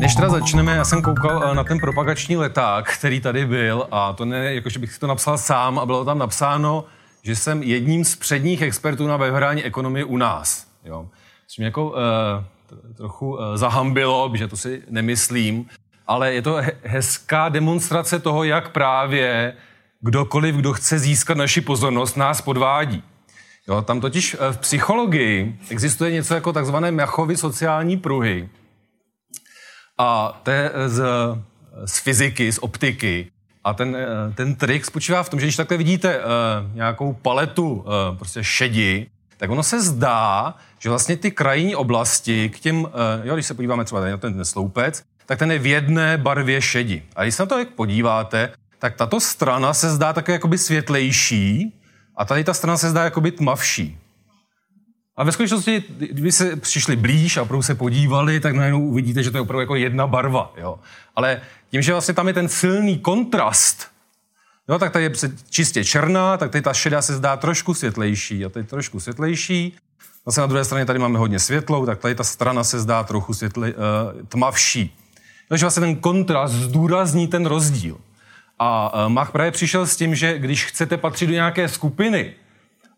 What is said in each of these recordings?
Než teda začneme, já jsem koukal eh, na ten propagační leták, který tady byl a to ne, jakože bych si to napsal sám a bylo tam napsáno, že jsem jedním z předních expertů na webhrání ekonomie u nás. Jo. Což mě jako uh, trochu uh, zahambilo, že to si nemyslím, ale je to hezká demonstrace toho, jak právě kdokoliv, kdo chce získat naši pozornost, nás podvádí. Jo, tam totiž v psychologii existuje něco jako takzvané Machovy sociální pruhy, a to je z, z fyziky, z optiky. A ten, ten trik spočívá v tom, že když takhle vidíte uh, nějakou paletu uh, prostě šedi, tak ono se zdá, že vlastně ty krajní oblasti k těm, uh, jo, když se podíváme třeba na ten, ten sloupec, tak ten je v jedné barvě šedi. A když se na to jak podíváte, tak tato strana se zdá také jakoby světlejší a tady ta strana se zdá jakoby tmavší. A ve skutečnosti, kdyby se přišli blíž a opravdu se podívali, tak najednou uvidíte, že to je opravdu jako jedna barva. Jo. Ale tím, že vlastně tam je ten silný kontrast, jo, tak tady je čistě černá, tak tady ta šedá se zdá trošku světlejší a tady trošku světlejší. Zase na druhé straně tady máme hodně světlou, tak tady ta strana se zdá trochu světle, uh, tmavší. Takže vlastně ten kontrast zdůrazní ten rozdíl. A uh, Mach právě přišel s tím, že když chcete patřit do nějaké skupiny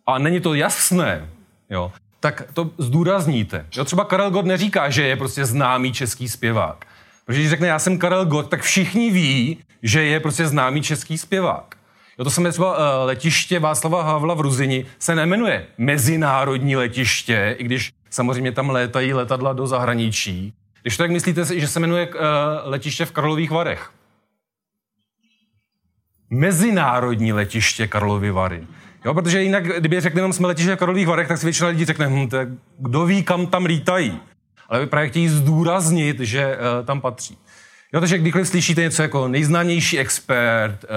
a není to jasné, jo, tak to zdůrazníte. Jo, třeba Karel Gott neříká, že je prostě známý český zpěvák. Protože když řekne, já jsem Karel Gott, tak všichni ví, že je prostě známý český zpěvák. Jo, to samé třeba uh, letiště Václava Havla v Ruzini se nemenuje Mezinárodní letiště, i když samozřejmě tam létají letadla do zahraničí. Když tak myslíte, že se jmenuje uh, letiště v Karlových Varech. Mezinárodní letiště Karlovy Vary. Jo, protože jinak, kdyby řekli jenom jsme letiště v Karlových Varech, tak si většina lidí řekne, hm, tak kdo ví, kam tam lítají. Ale právě chtějí zdůraznit, že uh, tam patří. Jo, takže kdykoliv slyšíte něco jako nejznámější expert, uh,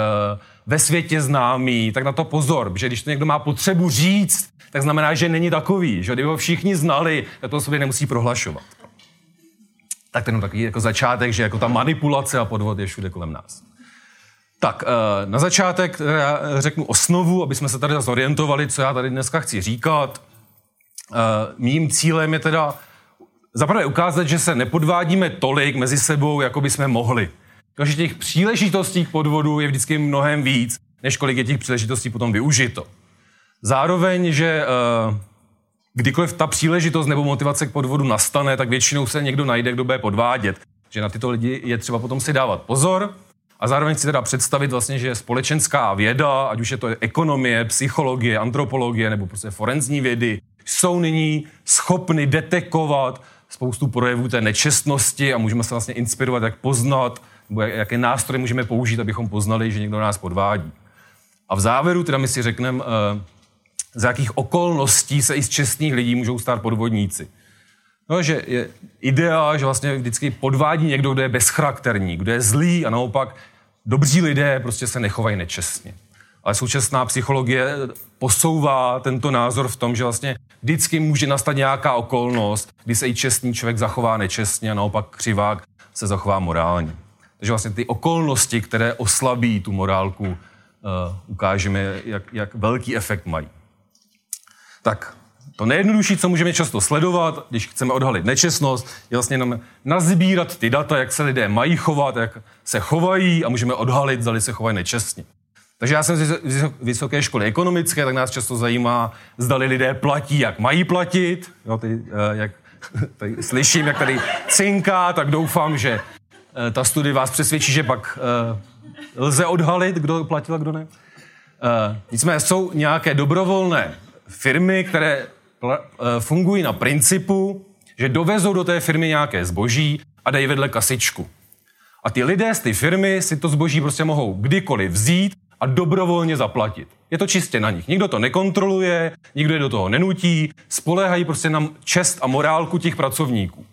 ve světě známý, tak na to pozor, že když to někdo má potřebu říct, tak znamená, že není takový, že kdyby ho všichni znali, tak to sobě nemusí prohlašovat. Tak ten takový jako začátek, že jako ta manipulace a podvod je všude kolem nás. Tak, eh, na začátek já řeknu osnovu, aby jsme se tady zorientovali, co já tady dneska chci říkat. Eh, mým cílem je teda zaprvé ukázat, že se nepodvádíme tolik mezi sebou, jako by jsme mohli. Takže těch příležitostí k podvodu je vždycky mnohem víc, než kolik je těch příležitostí potom využito. Zároveň, že eh, kdykoliv ta příležitost nebo motivace k podvodu nastane, tak většinou se někdo najde, kdo bude podvádět. Že na tyto lidi je třeba potom si dávat pozor. A zároveň chci teda představit vlastně, že společenská věda, ať už je to ekonomie, psychologie, antropologie nebo prostě forenzní vědy, jsou nyní schopny detekovat spoustu projevů té nečestnosti a můžeme se vlastně inspirovat, jak poznat, nebo jaké nástroje můžeme použít, abychom poznali, že někdo nás podvádí. A v závěru teda my si řekneme, uh, za jakých okolností se i z čestných lidí můžou stát podvodníci. No, že je idea, že vlastně vždycky podvádí někdo, kdo je bezcharakterní, kdo je zlý a naopak dobří lidé prostě se nechovají nečestně. Ale současná psychologie posouvá tento názor v tom, že vlastně vždycky může nastat nějaká okolnost, kdy se i čestný člověk zachová nečestně a naopak křivák se zachová morálně. Takže vlastně ty okolnosti, které oslabí tu morálku, uh, ukážeme, jak, jak velký efekt mají. Tak to nejjednodušší, co můžeme často sledovat, když chceme odhalit nečestnost, je vlastně jenom nazbírat ty data, jak se lidé mají chovat, jak se chovají a můžeme odhalit, zda se chovají nečestně. Takže já jsem z vysoké školy ekonomické, tak nás často zajímá, zdali lidé platí, jak mají platit. Jo, ty, eh, jak, tady slyším, jak tady cinká, tak doufám, že eh, ta studie vás přesvědčí, že pak eh, lze odhalit, kdo platil a kdo ne. Nicméně jsou nějaké dobrovolné firmy, které fungují na principu, že dovezou do té firmy nějaké zboží a dají vedle kasičku. A ty lidé z té firmy si to zboží prostě mohou kdykoliv vzít a dobrovolně zaplatit. Je to čistě na nich. Nikdo to nekontroluje, nikdo je do toho nenutí, spolehají prostě na čest a morálku těch pracovníků.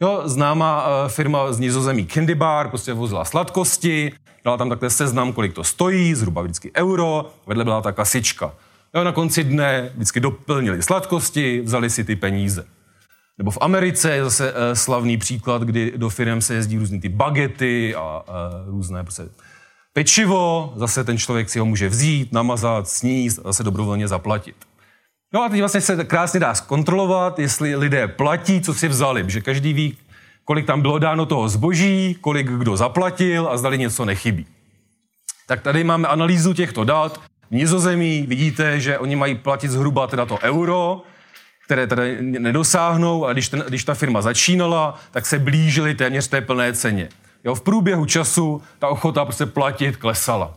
Jo, známá uh, firma z nizozemí Candy Bar prostě vozila sladkosti, dala tam takhle seznam, kolik to stojí, zhruba vždycky euro, vedle byla ta kasička. Jo, na konci dne vždycky doplnili sladkosti, vzali si ty peníze. Nebo v Americe je zase uh, slavný příklad, kdy do firm se jezdí různé ty bagety a uh, různé prostě pečivo, zase ten člověk si ho může vzít, namazat, sníst a zase dobrovolně zaplatit. No a teď vlastně se krásně dá zkontrolovat, jestli lidé platí, co si vzali, že každý ví, kolik tam bylo dáno toho zboží, kolik kdo zaplatil a zdali něco nechybí. Tak tady máme analýzu těchto dat. V Nizozemí vidíte, že oni mají platit zhruba teda to euro, které tady nedosáhnou a když, ten, když ta firma začínala, tak se blížili téměř té plné ceně. Jo, v průběhu času ta ochota prostě platit klesala.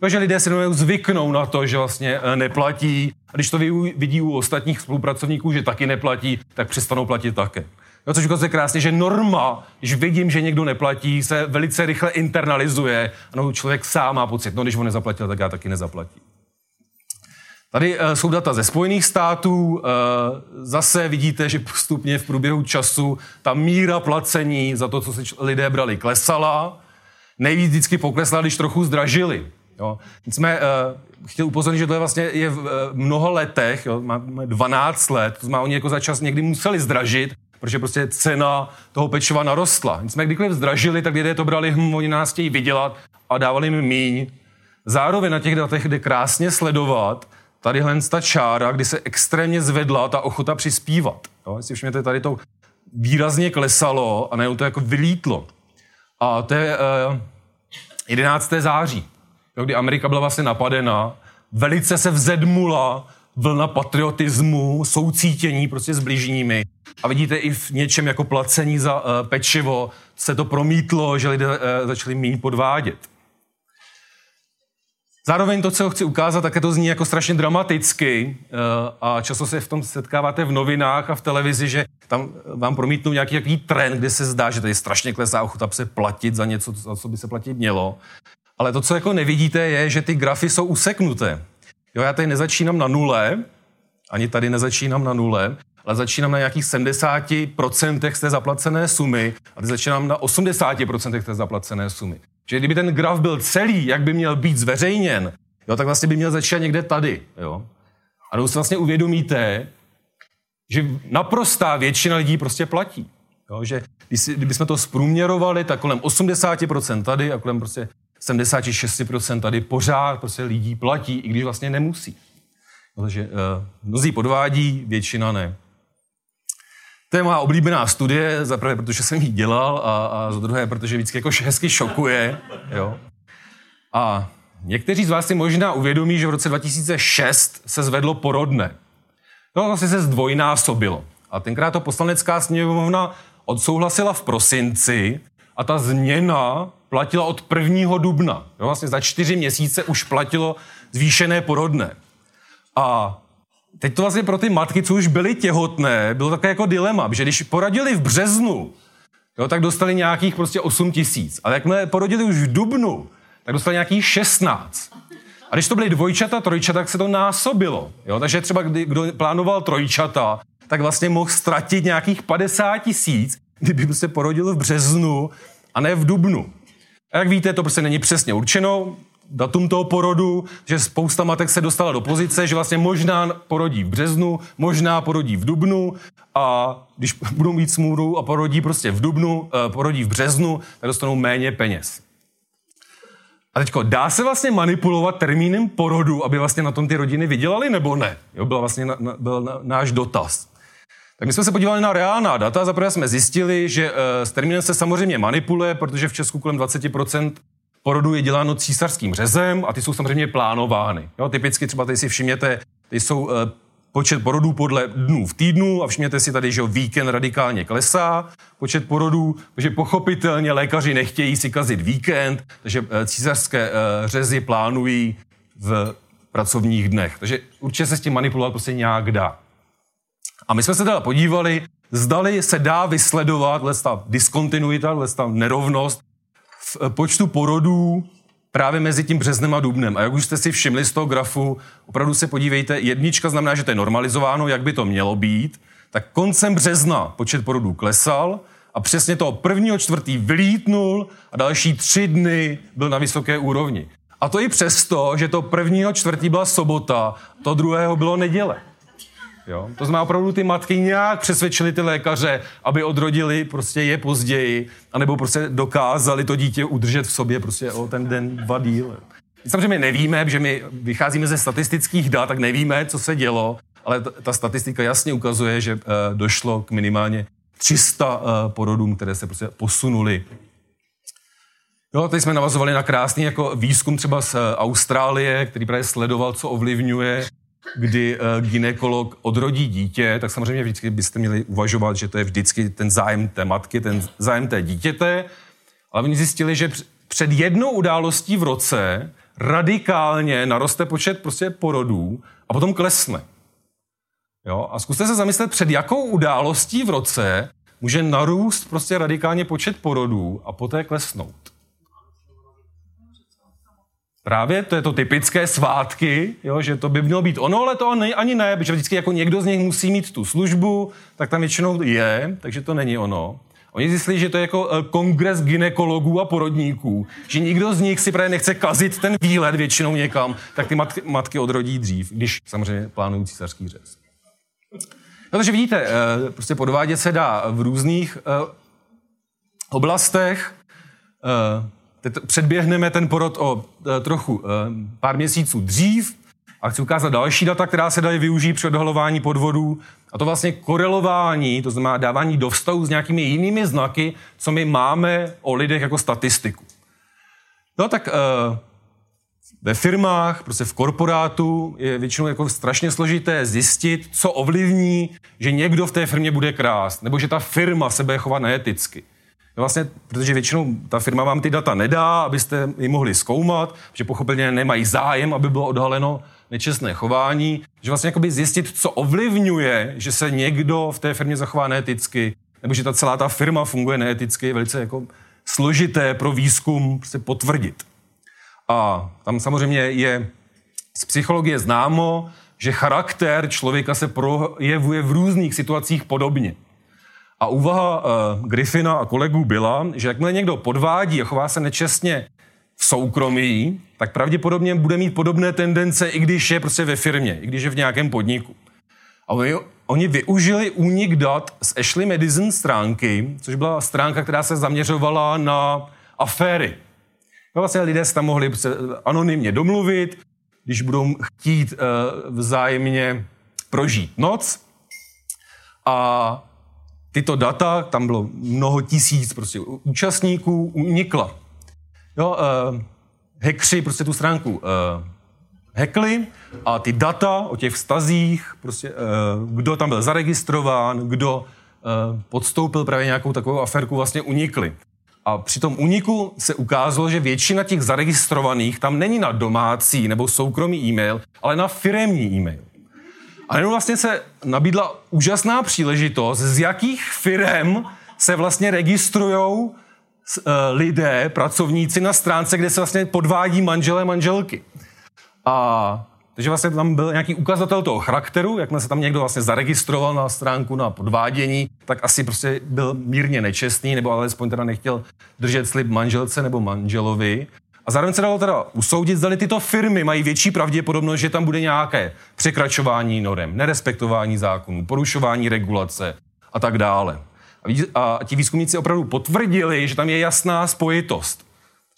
Takže lidé si zvyknou na to, že vlastně eh, neplatí. A když to vidí u ostatních spolupracovníků, že taky neplatí, tak přestanou platit také. Jo, což ukazuje krásně, že norma, když vidím, že někdo neplatí, se velice rychle internalizuje. No, člověk sám má pocit, no když on nezaplatil, tak já taky nezaplatím. Tady uh, jsou data ze Spojených států. Uh, zase vidíte, že postupně v průběhu času ta míra placení za to, co si lidé brali, klesala. Nejvíc vždycky poklesla, když trochu zdražili. Jo. Nicméně uh, chtěl upozornit, že to je vlastně je v mnoha letech, jo, máme 12 let, to znamená, oni jako za čas někdy museli zdražit, protože prostě cena toho pečiva narostla. Nicméně kdykoliv zdražili, tak lidé to brali, hm, oni nás chtějí vydělat a dávali mi míň. Zároveň na těch datech jde krásně sledovat, tadyhle ta čára, kdy se extrémně zvedla ta ochota přispívat. Jo? Jestli všimněte, tady to výrazně klesalo a najednou to jako vylítlo. A to je uh, 11. září, jo, kdy Amerika byla vlastně napadena, velice se vzedmula vlna patriotismu, soucítění prostě s bližními. A vidíte i v něčem jako placení za uh, pečivo se to promítlo, že lidé uh, začali méně podvádět. Zároveň to, co chci ukázat, také to zní jako strašně dramaticky eh, a často se v tom setkáváte v novinách a v televizi, že tam vám promítnou nějaký, nějaký trend, kde se zdá, že tady strašně klesá ochota se platit za něco, za co by se platit mělo. Ale to, co jako nevidíte, je, že ty grafy jsou useknuté. Jo, já tady nezačínám na nule, ani tady nezačínám na nule, ale začínám na nějakých 70% z té zaplacené sumy a teď začínám na 80% z té zaplacené sumy. Že kdyby ten graf byl celý, jak by měl být zveřejněn, jo, tak vlastně by měl začít někde tady. Jo. A si vlastně uvědomíte, že naprostá většina lidí prostě platí. Jo, že když jsme to zprůměrovali, tak kolem 80% tady a kolem prostě 76% tady pořád prostě lidí platí, i když vlastně nemusí. Takže uh, mnozí podvádí, většina ne. To je má oblíbená studie, za prvé, protože jsem ji dělal a, a za druhé, protože vždycky jako hezky šokuje. Jo. A někteří z vás si možná uvědomí, že v roce 2006 se zvedlo porodné. To vlastně se zdvojnásobilo. A tenkrát to poslanecká sněmovna odsouhlasila v prosinci a ta změna platila od 1. dubna. Jo, vlastně za čtyři měsíce už platilo zvýšené porodné. A teď to vlastně pro ty matky, co už byly těhotné, bylo také jako dilema, že když poradili v březnu, jo, tak dostali nějakých prostě 8 tisíc. Ale jakmile porodili už v dubnu, tak dostali nějakých 16. A když to byly dvojčata, trojčata, tak se to násobilo. Jo? Takže třeba kdy, kdo plánoval trojčata, tak vlastně mohl ztratit nějakých 50 tisíc, kdyby se prostě porodil v březnu a ne v dubnu. A jak víte, to prostě není přesně určeno datum toho porodu, že spousta matek se dostala do pozice, že vlastně možná porodí v březnu, možná porodí v dubnu a když budou mít smůru a porodí prostě v dubnu, eh, porodí v březnu, tak dostanou méně peněz. A teďko, dá se vlastně manipulovat termínem porodu, aby vlastně na tom ty rodiny vydělali, nebo ne? Jo, byl vlastně na, na, byl na, náš dotaz. Tak my jsme se podívali na reálná data. Zaprvé jsme zjistili, že uh, s termínem se samozřejmě manipuluje, protože v Česku kolem 20% porodu je děláno císařským řezem a ty jsou samozřejmě plánovány. Jo, typicky třeba tady si všimněte, ty jsou uh, počet porodů podle dnů v týdnu a všimněte si tady, že víkend radikálně klesá počet porodů, protože pochopitelně lékaři nechtějí si kazit víkend, takže eh, císařské eh, řezy plánují v pracovních dnech. Takže určitě se s tím manipulovat prostě nějak dá. A my jsme se teda podívali, zdali se dá vysledovat ta diskontinuita, ta nerovnost v eh, počtu porodů právě mezi tím březnem a dubnem. A jak už jste si všimli z toho grafu, opravdu se podívejte, jednička znamená, že to je normalizováno, jak by to mělo být, tak koncem března počet porodů klesal a přesně toho prvního čtvrtý vylítnul a další tři dny byl na vysoké úrovni. A to i přesto, že to prvního čtvrtý byla sobota, to druhého bylo neděle. Jo? To znamená, opravdu ty matky nějak přesvědčili ty lékaře, aby odrodili prostě je později, anebo prostě dokázali to dítě udržet v sobě prostě o ten den, dva díl. Samozřejmě nevíme, že my vycházíme ze statistických dat, tak nevíme, co se dělo, ale ta, ta statistika jasně ukazuje, že uh, došlo k minimálně 300 uh, eh, porodům, které se prostě posunuly. Jo, tady jsme navazovali na krásný jako výzkum třeba z uh, Austrálie, který právě sledoval, co ovlivňuje kdy uh, ginekolog odrodí dítě, tak samozřejmě vždycky byste měli uvažovat, že to je vždycky ten zájem té matky, ten zájem té dítěte. Ale oni zjistili, že před jednou událostí v roce radikálně naroste počet prostě porodů a potom klesne. Jo? A zkuste se zamyslet, před jakou událostí v roce může narůst prostě radikálně počet porodů a poté klesnout. Právě to je to typické svátky, jo, že to by mělo být ono, ale to ani ne, protože vždycky jako někdo z nich musí mít tu službu, tak tam většinou je, takže to není ono. Oni zjistili, že to je jako eh, kongres ginekologů a porodníků, že nikdo z nich si právě nechce kazit ten výlet většinou někam, tak ty matky, matky odrodí dřív, když samozřejmě plánují císařský řez. No, takže vidíte, eh, prostě podvádět se dá v různých eh, oblastech teď předběhneme ten porod o e, trochu e, pár měsíců dřív a chci ukázat další data, která se dají využít při odhalování podvodů. A to vlastně korelování, to znamená dávání do vztahu s nějakými jinými znaky, co my máme o lidech jako statistiku. No tak e, ve firmách, prostě v korporátu je většinou jako strašně složité zjistit, co ovlivní, že někdo v té firmě bude krást, nebo že ta firma se bude chovat neeticky. Vlastně, protože většinou ta firma vám ty data nedá, abyste ji mohli zkoumat, že pochopitelně nemají zájem, aby bylo odhaleno nečestné chování, že vlastně jakoby zjistit, co ovlivňuje, že se někdo v té firmě zachová neeticky, nebo že ta celá ta firma funguje neeticky, je velice jako složité pro výzkum prostě potvrdit. A tam samozřejmě je z psychologie známo, že charakter člověka se projevuje v různých situacích podobně. A úvaha uh, Griffina a kolegů byla, že jakmile někdo podvádí a chová se nečestně v soukromí, tak pravděpodobně bude mít podobné tendence, i když je prostě ve firmě, i když je v nějakém podniku. A oni, oni využili únik dat z Ashley Madison stránky, což byla stránka, která se zaměřovala na aféry. No vlastně lidé se tam mohli anonymně domluvit, když budou chtít uh, vzájemně prožít noc. A tyto data, tam bylo mnoho tisíc prostě účastníků, unikla. Jo, uh, hackři prostě tu stránku uh, hackli a ty data o těch vztazích, prostě, uh, kdo tam byl zaregistrován, kdo uh, podstoupil právě nějakou takovou aferku, vlastně unikly. A při tom uniku se ukázalo, že většina těch zaregistrovaných tam není na domácí nebo soukromý e-mail, ale na firemní e-mail. A jenom vlastně se nabídla úžasná příležitost, z jakých firm se vlastně registrují uh, lidé, pracovníci na stránce, kde se vlastně podvádí manželé manželky. A takže vlastně tam byl nějaký ukazatel toho charakteru, jakmile se tam někdo vlastně zaregistroval na stránku na podvádění, tak asi prostě byl mírně nečestný, nebo alespoň teda nechtěl držet slib manželce nebo manželovi. A zároveň se dalo teda usoudit, zda tyto firmy mají větší pravděpodobnost, že tam bude nějaké překračování norem, nerespektování zákonů, porušování regulace a tak dále. A, ti výzkumníci opravdu potvrdili, že tam je jasná spojitost.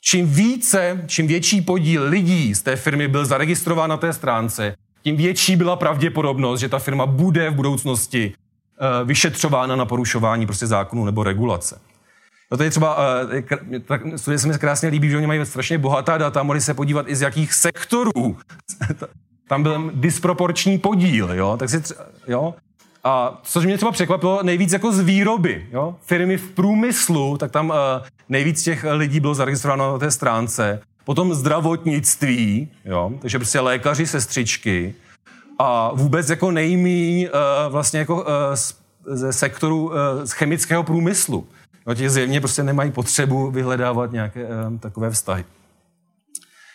Čím více, čím větší podíl lidí z té firmy byl zaregistrován na té stránce, tím větší byla pravděpodobnost, že ta firma bude v budoucnosti uh, vyšetřována na porušování prostě zákonů nebo regulace. No je třeba, uh, tak studie se mi krásně líbí, že oni mají strašně bohatá data, mohli se podívat i z jakých sektorů. Ta, tam byl disproporční podíl, jo, tak si, tři, jo, a což mě třeba překvapilo nejvíc jako z výroby, jo, firmy v průmyslu, tak tam uh, nejvíc těch lidí bylo zaregistrováno na té stránce, potom zdravotnictví, jo, takže prostě lékaři, sestřičky. A vůbec jako nejmí uh, vlastně jako z, ze sektoru z chemického průmyslu. No, ti zjevně prostě nemají potřebu vyhledávat nějaké uh, takové vztahy.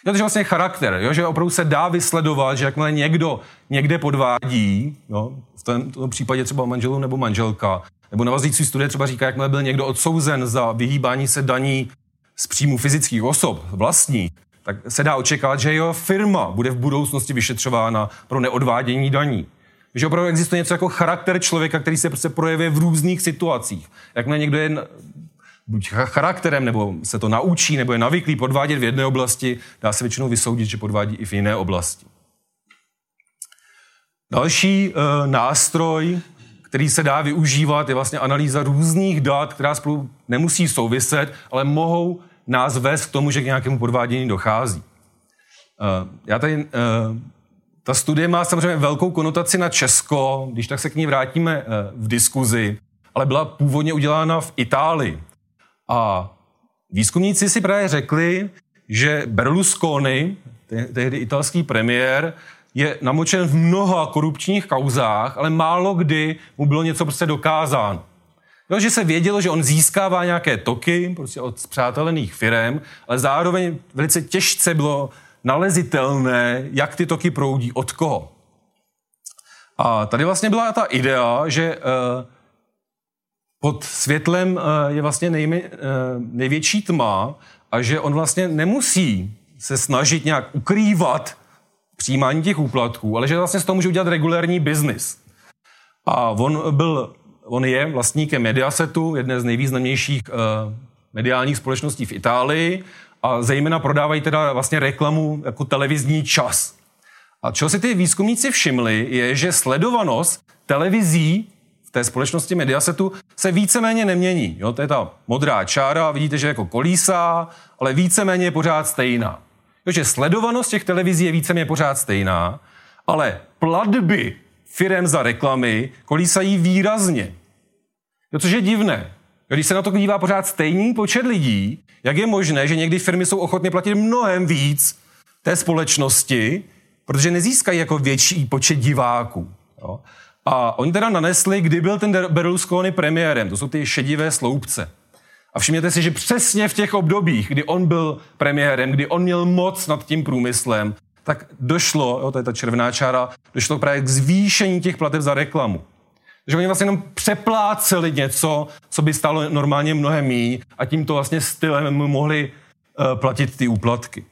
Jo, takže vlastně charakter, jo, že opravdu se dá vysledovat, že jakmile někdo někde podvádí, jo, v tomto případě třeba manželů nebo manželka, nebo navazující studie třeba říká, jakmile byl někdo odsouzen za vyhýbání se daní z příjmu fyzických osob vlastní, tak se dá očekávat, že jeho firma bude v budoucnosti vyšetřována pro neodvádění daní. Že opravdu existuje něco jako charakter člověka, který se prostě projevuje v různých situacích. Jakmile někdo je buď charakterem, nebo se to naučí, nebo je navyklý podvádět v jedné oblasti, dá se většinou vysoudit, že podvádí i v jiné oblasti. Další e, nástroj, který se dá využívat, je vlastně analýza různých dat, která spolu nemusí souviset, ale mohou nás vést k tomu, že k nějakému podvádění dochází. E, já tady, e, ta studie má samozřejmě velkou konotaci na Česko, když tak se k ní vrátíme e, v diskuzi, ale byla původně udělána v Itálii. A výzkumníci si právě řekli, že Berlusconi, tehdy italský premiér, je namočen v mnoha korupčních kauzách, ale málo kdy mu bylo něco prostě dokázáno. Jo, že se vědělo, že on získává nějaké toky prostě od zpřátelených firm, ale zároveň velice těžce bylo nalezitelné, jak ty toky proudí, od koho. A tady vlastně byla ta idea, že uh, pod světlem eh, je vlastně nejmi, eh, největší tma a že on vlastně nemusí se snažit nějak ukrývat přijímání těch úplatků, ale že vlastně z toho může udělat regulární biznis. A on byl, on je vlastníkem Mediasetu, jedné z nejvýznamnějších mediálních společností v Itálii a zejména prodávají teda vlastně reklamu jako televizní čas. A čeho si ty výzkumníci všimli, je, že sledovanost televizí v té společnosti Mediasetu se víceméně nemění. Jo, to je ta modrá čára, vidíte, že jako kolísá, ale víceméně je pořád stejná. Takže sledovanost těch televizí je víceméně pořád stejná, ale platby firem za reklamy kolísají výrazně. Jo, což je divné. Když se na to dívá pořád stejný počet lidí, jak je možné, že někdy firmy jsou ochotny platit mnohem víc té společnosti, protože nezískají jako větší počet diváků. Jo? A oni teda nanesli, kdy byl ten Berlusconi premiérem. To jsou ty šedivé sloupce. A všimněte si, že přesně v těch obdobích, kdy on byl premiérem, kdy on měl moc nad tím průmyslem, tak došlo, jo, to je ta červená čára, došlo právě k zvýšení těch plateb za reklamu. Že oni vlastně jenom přepláceli něco, co by stálo normálně mnohem mý a tímto vlastně stylem mohli uh, platit ty úplatky.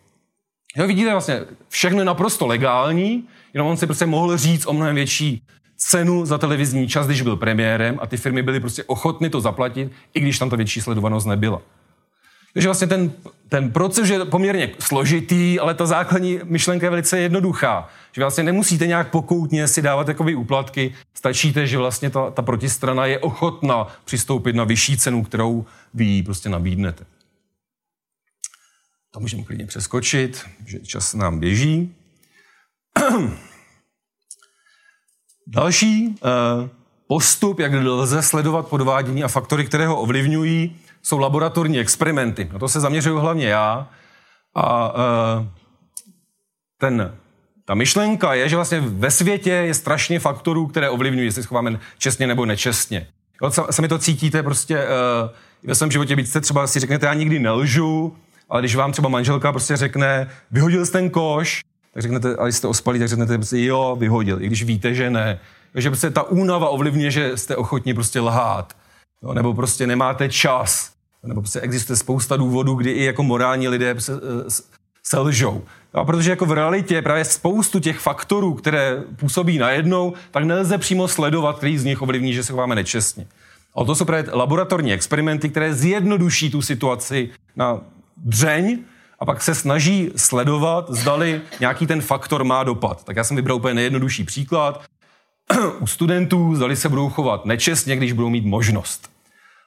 Jo, vidíte vlastně, všechno je naprosto legální, jenom on si prostě mohl říct o mnohem větší cenu za televizní čas, když byl premiérem a ty firmy byly prostě ochotny to zaplatit, i když tam ta větší sledovanost nebyla. Takže vlastně ten, ten proces je poměrně složitý, ale ta základní myšlenka je velice jednoduchá. Že vlastně nemusíte nějak pokoutně si dávat takové úplatky, stačíte, že vlastně ta, ta protistrana je ochotna přistoupit na vyšší cenu, kterou vy jí prostě nabídnete. To můžeme klidně přeskočit, že čas nám běží. Další eh, postup, jak lze sledovat podvádění a faktory, které ho ovlivňují, jsou laboratorní experimenty. Na to se zaměřuju hlavně já. A eh, ten, ta myšlenka je, že vlastně ve světě je strašně faktorů, které ovlivňují, jestli schováme čestně nebo nečestně. Jo, sami to cítíte prostě uh, ve svém životě, byť jste třeba si řeknete, já nikdy nelžu, ale když vám třeba manželka prostě řekne, vyhodil jsi ten koš, tak řeknete, ale jste ospalí, tak řeknete prostě, jo, vyhodil, i když víte, že ne. Takže prostě ta únava ovlivňuje, že jste ochotni prostě lhát. Jo, nebo prostě nemáte čas. Nebo prostě existuje spousta důvodů, kdy i jako morální lidé se, se lžou. A protože jako v realitě právě spoustu těch faktorů, které působí najednou, tak nelze přímo sledovat, který z nich ovlivní, že se chováme nečestně. A to jsou právě laboratorní experimenty, které zjednoduší tu situaci na dřeň, a pak se snaží sledovat, zdali nějaký ten faktor má dopad. Tak já jsem vybral úplně nejjednodušší příklad. U studentů zdali se budou chovat nečestně, když budou mít možnost.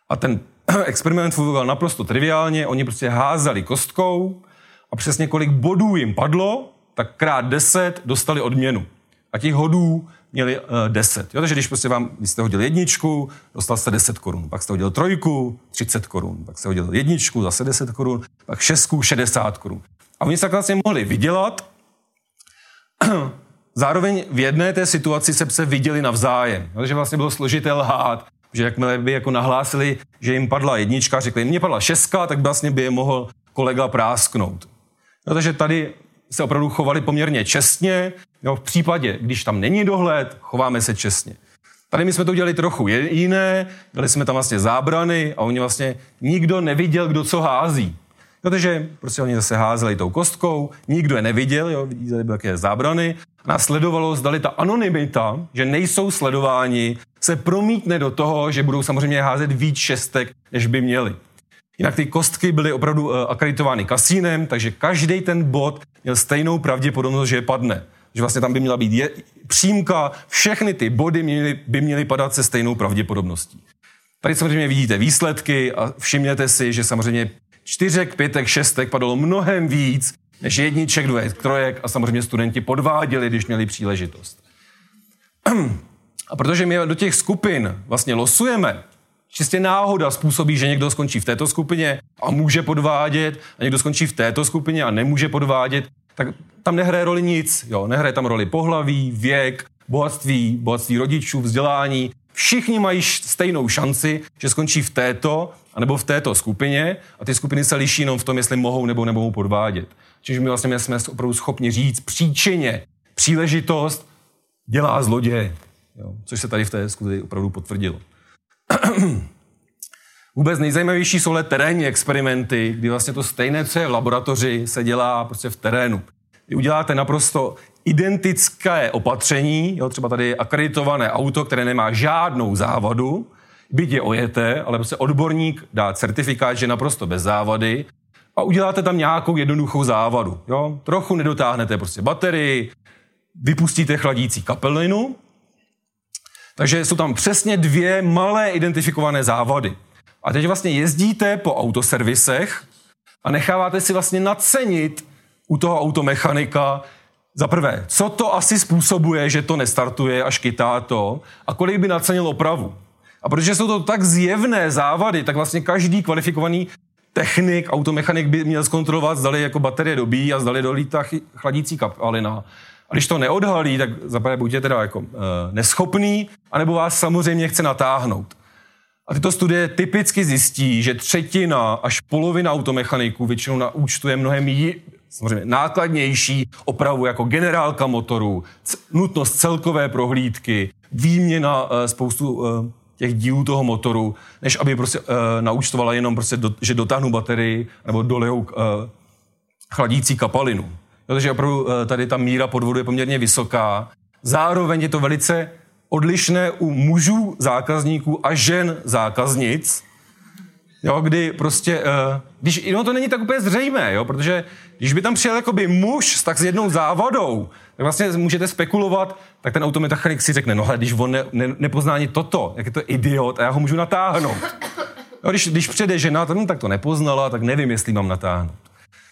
A ten experiment fungoval naprosto triviálně, oni prostě házeli kostkou a přesně kolik bodů jim padlo, tak krát 10 dostali odměnu. A těch hodů měli uh, 10. Jo, takže když prostě vám, když jste hodil jedničku, dostal jste 10 korun. Pak jste hodil trojku, 30 korun. Pak jste hodil jedničku, zase 10 korun. Pak šestku, 60 korun. A oni se tak vlastně mohli vydělat. Zároveň v jedné té situaci se se viděli navzájem. Takže vlastně bylo složité lhát, že jakmile by jako nahlásili, že jim padla jednička, řekli, mně padla šestka, tak vlastně by je mohl kolega prásknout. No, takže tady se opravdu chovali poměrně čestně. Jo, v případě, když tam není dohled, chováme se čestně. Tady my jsme to udělali trochu jiné, dali jsme tam vlastně zábrany a oni vlastně nikdo neviděl, kdo co hází. Protože prostě oni zase házeli tou kostkou, nikdo je neviděl, jo, vidíte, jaké zábrany. Následovalo, zdali ta anonymita, že nejsou sledováni, se promítne do toho, že budou samozřejmě házet víc šestek, než by měli. Jinak ty kostky byly opravdu uh, akreditovány kasínem, takže každý ten bod měl stejnou pravděpodobnost, že padne. Že vlastně tam by měla být je, přímka, všechny ty body měly, by měly padat se stejnou pravděpodobností. Tady samozřejmě vidíte výsledky a všimněte si, že samozřejmě čtyřek, pětek, šestek padalo mnohem víc než jedniček, dvojek, trojek a samozřejmě studenti podváděli, když měli příležitost. A protože my do těch skupin vlastně losujeme, čistě náhoda způsobí, že někdo skončí v této skupině a může podvádět a někdo skončí v této skupině a nemůže podvádět, tak tam nehraje roli nic. Jo? Nehraje tam roli pohlaví, věk, bohatství, bohatství rodičů, vzdělání. Všichni mají stejnou šanci, že skončí v této anebo v této skupině a ty skupiny se liší jenom v tom, jestli mohou nebo nemohou podvádět. Čiže my vlastně jsme opravdu schopni říct příčině, příležitost dělá zloděje, jo? což se tady v té skupině opravdu potvrdilo. Vůbec nejzajímavější jsou ale terénní experimenty, kdy vlastně to stejné, co je v laboratoři, se dělá prostě v terénu. Vy uděláte naprosto identické opatření, jo, třeba tady akreditované auto, které nemá žádnou závadu, byť je ojeté, ale prostě odborník dá certifikát, že naprosto bez závady a uděláte tam nějakou jednoduchou závadu. Jo? Trochu nedotáhnete prostě baterii, vypustíte chladící kapelinu, takže jsou tam přesně dvě malé identifikované závady. A teď vlastně jezdíte po autoservisech a necháváte si vlastně nacenit u toho automechanika, za prvé, co to asi způsobuje, že to nestartuje a škytá to a kolik by nacenil opravu. A protože jsou to tak zjevné závady, tak vlastně každý kvalifikovaný technik, automechanik by měl zkontrolovat, zdali jako baterie dobí a zdali dolítá chladící kapalina. A když to neodhalí, tak zaprvé buďte teda jako e, neschopný, anebo vás samozřejmě chce natáhnout. A tyto studie typicky zjistí, že třetina až polovina automechaniků většinou na účtu je mnohem jí, samozřejmě nákladnější opravu jako generálka motoru, nutnost celkové prohlídky, výměna e, spoustu e, těch dílů toho motoru, než aby prostě uh, naučtovala jenom prostě, do, že dotáhnu baterii nebo dolejou uh, chladící kapalinu. Takže opravdu uh, tady ta míra podvodu je poměrně vysoká. Zároveň je to velice odlišné u mužů zákazníků a žen zákaznic, jo, kdy prostě, uh, když, no to není tak úplně zřejmé, jo, protože když by tam přijel jakoby muž s tak s jednou závadou, tak vlastně můžete spekulovat, tak ten automechanik si řekne, no ale když on ne, ne, nepozná ani toto, jak je to idiot a já ho můžu natáhnout. No, když, když přijde žena, tak, no, tak to nepoznala, tak nevím, jestli mám natáhnout.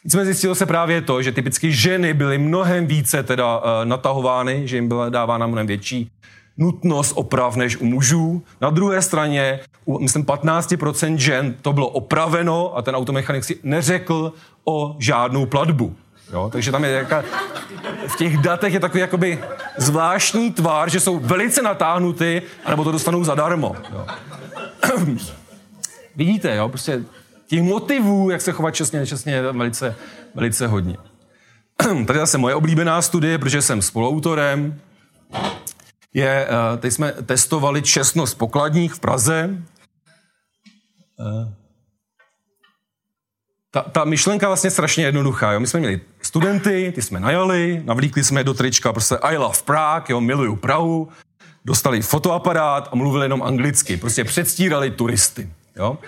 Nicméně zjistilo se právě to, že typicky ženy byly mnohem více teda uh, natahovány, že jim byla dávána mnohem větší nutnost oprav než u mužů. Na druhé straně, u, myslím, 15% žen to bylo opraveno a ten automechanik si neřekl o žádnou platbu. Jo? Takže tam je jaká, v těch datech je takový jakoby zvláštní tvár, že jsou velice natáhnuty, anebo to dostanou zadarmo. Jo? Vidíte, jo? Prostě těch motivů, jak se chovat čestně, nečestně, je velice, velice hodně. Tady zase moje oblíbená studie, protože jsem spoluautorem, je, eh, teď jsme testovali čestnost pokladních v Praze. Eh, ta, ta myšlenka vlastně strašně jednoduchá. Jo? My jsme měli studenty, ty jsme najali, navlíkli jsme do trička, prostě I love Prague, jo, miluju Prahu, dostali fotoaparát a mluvili jenom anglicky. Prostě předstírali turisty. Jo?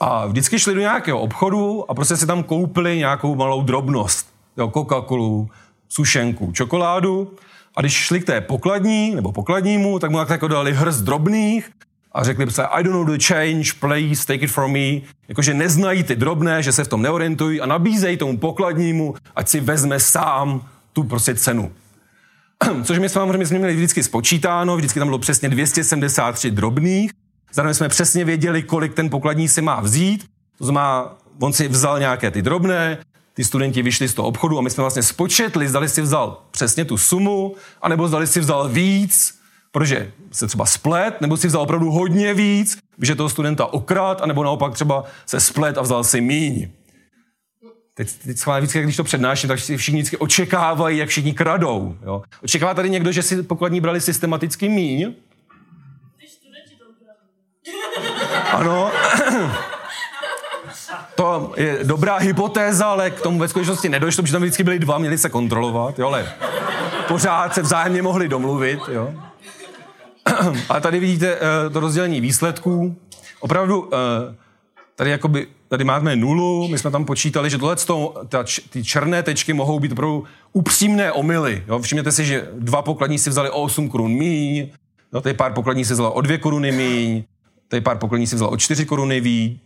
A vždycky šli do nějakého obchodu a prostě si tam koupili nějakou malou drobnost. Jo, Coca-Colu, sušenku, čokoládu. A když šli k té pokladní, nebo pokladnímu, tak mu tak jako dali hrst drobných a řekli by se, I don't know the change, please take it from me. Jakože neznají ty drobné, že se v tom neorientují a nabízejí tomu pokladnímu, ať si vezme sám tu prostě cenu. Což my samozřejmě jsme měli vždycky spočítáno, vždycky tam bylo přesně 273 drobných, zároveň jsme přesně věděli, kolik ten pokladní si má vzít, to znamená, on si vzal nějaké ty drobné, ty studenti vyšli z toho obchodu a my jsme vlastně spočetli, zdali si vzal přesně tu sumu, anebo zdali si vzal víc, protože se třeba splet, nebo si vzal opravdu hodně víc, že toho studenta okrát, anebo naopak třeba se splet a vzal si míň. Teď, teď schválně vždycky, když to přednáším, tak si všichni vždycky očekávají, jak všichni kradou. Jo? Očekává tady někdo, že si pokladní brali systematicky míň? Ano. To je dobrá hypotéza, ale k tomu ve skutečnosti nedošlo, protože tam vždycky byli dva, měli se kontrolovat, jo, ale pořád se vzájemně mohli domluvit, jo. A tady vidíte uh, to rozdělení výsledků. Opravdu uh, tady jakoby, tady máme nulu, my jsme tam počítali, že tohle ta, ty černé tečky mohou být opravdu upřímné omily. Jo? Všimněte si, že dva pokladní si vzali o 8 korun míň, jo? tady pár pokladní si vzalo o 2 koruny míň, tady pár pokladní si vzalo o 4 koruny víc,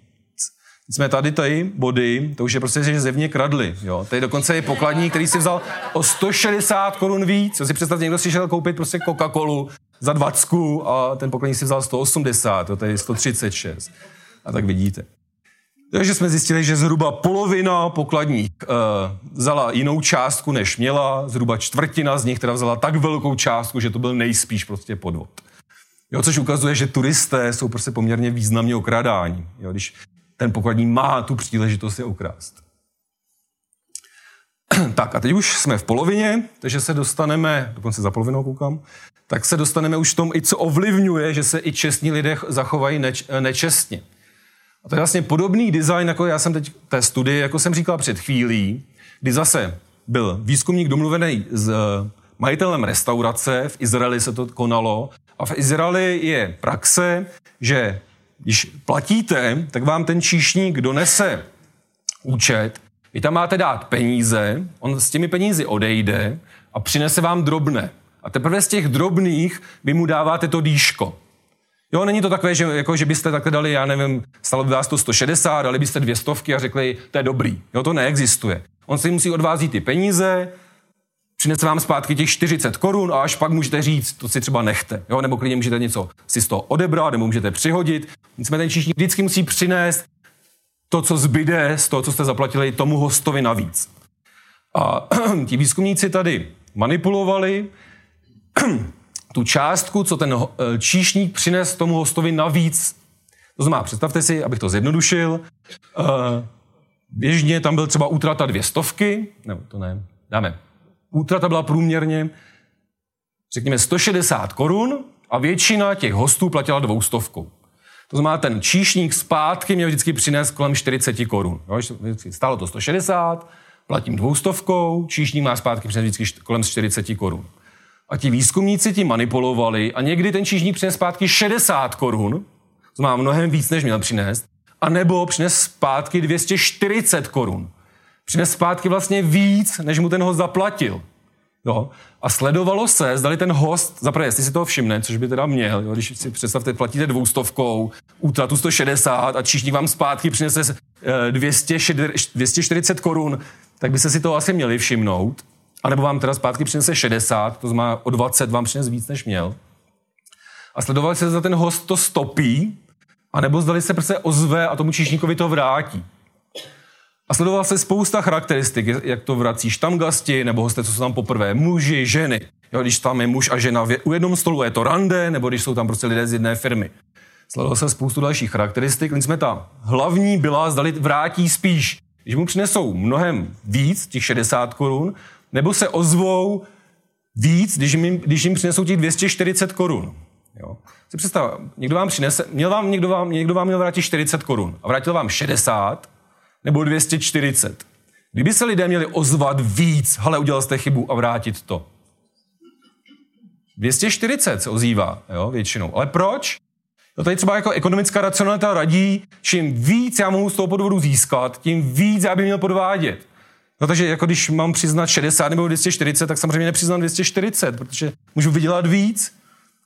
jsme tady tady body, to už je prostě, že zevně kradli. Jo. Tady dokonce je pokladní, který si vzal o 160 korun víc. Co si představte, někdo si šel koupit prostě Coca-Colu za 20 a ten pokladní si vzal 180, to je 136. A tak vidíte. Takže jsme zjistili, že zhruba polovina pokladních uh, vzala jinou částku, než měla, zhruba čtvrtina z nich teda vzala tak velkou částku, že to byl nejspíš prostě podvod. Jo, což ukazuje, že turisté jsou prostě poměrně významně okrádáni. Jo, když ten pokladní má tu příležitost je ukrást. tak a teď už jsme v polovině, takže se dostaneme, dokonce za polovinou koukám, tak se dostaneme už v tom, i co ovlivňuje, že se i čestní lidé zachovají neč, nečestně. A to je vlastně podobný design, jako já jsem teď té studii, jako jsem říkal před chvílí, kdy zase byl výzkumník domluvený s eh, majitelem restaurace, v Izraeli se to konalo, a v Izraeli je praxe, že když platíte, tak vám ten číšník donese účet, vy tam máte dát peníze, on s těmi penízi odejde a přinese vám drobné. A teprve z těch drobných vy mu dáváte to dýško. Jo, není to takové, že, jako, že byste takhle dali, já nevím, stalo by vás to 160, dali byste dvě stovky a řekli, to je dobrý. Jo, to neexistuje. On si musí odvázít ty peníze, přinese vám zpátky těch 40 korun a až pak můžete říct, to si třeba nechte. Jo? Nebo klidně můžete něco si z toho odebrat, nebo můžete přihodit. Nicméně ten číšník vždycky musí přinést to, co zbyde z toho, co jste zaplatili tomu hostovi navíc. A ti výzkumníci tady manipulovali tu částku, co ten eh, číšník přines tomu hostovi navíc. To znamená, představte si, abych to zjednodušil, eh, běžně tam byl třeba útrata dvě stovky, nebo to ne, dáme útrata byla průměrně, řekněme, 160 korun a většina těch hostů platila dvoustovkou. To znamená, ten číšník zpátky mě vždycky přinést kolem 40 korun. Stálo to 160, platím dvoustovkou, číšník má zpátky přinést vždycky kolem 40 korun. A ti výzkumníci ti manipulovali a někdy ten číšník přines zpátky 60 korun, to má mnohem víc, než měl přinést, a nebo přines zpátky 240 korun přines zpátky vlastně víc, než mu ten host zaplatil. Jo? A sledovalo se, zdali ten host, zaprvé, jestli si toho všimne, což by teda měl, jo? když si představte, platíte dvoustovkou, útratu 160 a číšník vám zpátky přinese 200, eh, 240 korun, tak by se si to asi měli všimnout. A nebo vám teda zpátky přinese 60, to znamená o 20 vám přines víc, než měl. A sledovali se, zda ten host to stopí, anebo zdali se prostě ozve a tomu číšníkovi to vrátí. A sledovala se spousta charakteristik, jak to vracíš tam gasti, nebo hosté, co jsou tam poprvé, muži, ženy. Jo, když tam je muž a žena u jednom stolu, je to rande, nebo když jsou tam prostě lidé z jedné firmy. Sledovala se spoustu dalších charakteristik, jsme ta hlavní byla, zdali vrátí spíš, když mu přinesou mnohem víc, těch 60 korun, nebo se ozvou víc, když jim, když jim přinesou těch 240 korun. Jo. Si představ, někdo vám přinese, měl vám, někdo, vám, někdo vám měl vrátit 40 korun a vrátil vám 60, nebo 240. Kdyby se lidé měli ozvat víc, ale udělal jste chybu a vrátit to. 240 se ozývá, jo, většinou. Ale proč? No tady třeba jako ekonomická racionalita radí, čím víc já mohu z toho podvodu získat, tím víc já bych měl podvádět. No takže jako když mám přiznat 60 nebo 240, tak samozřejmě nepřiznám 240, protože můžu vydělat víc.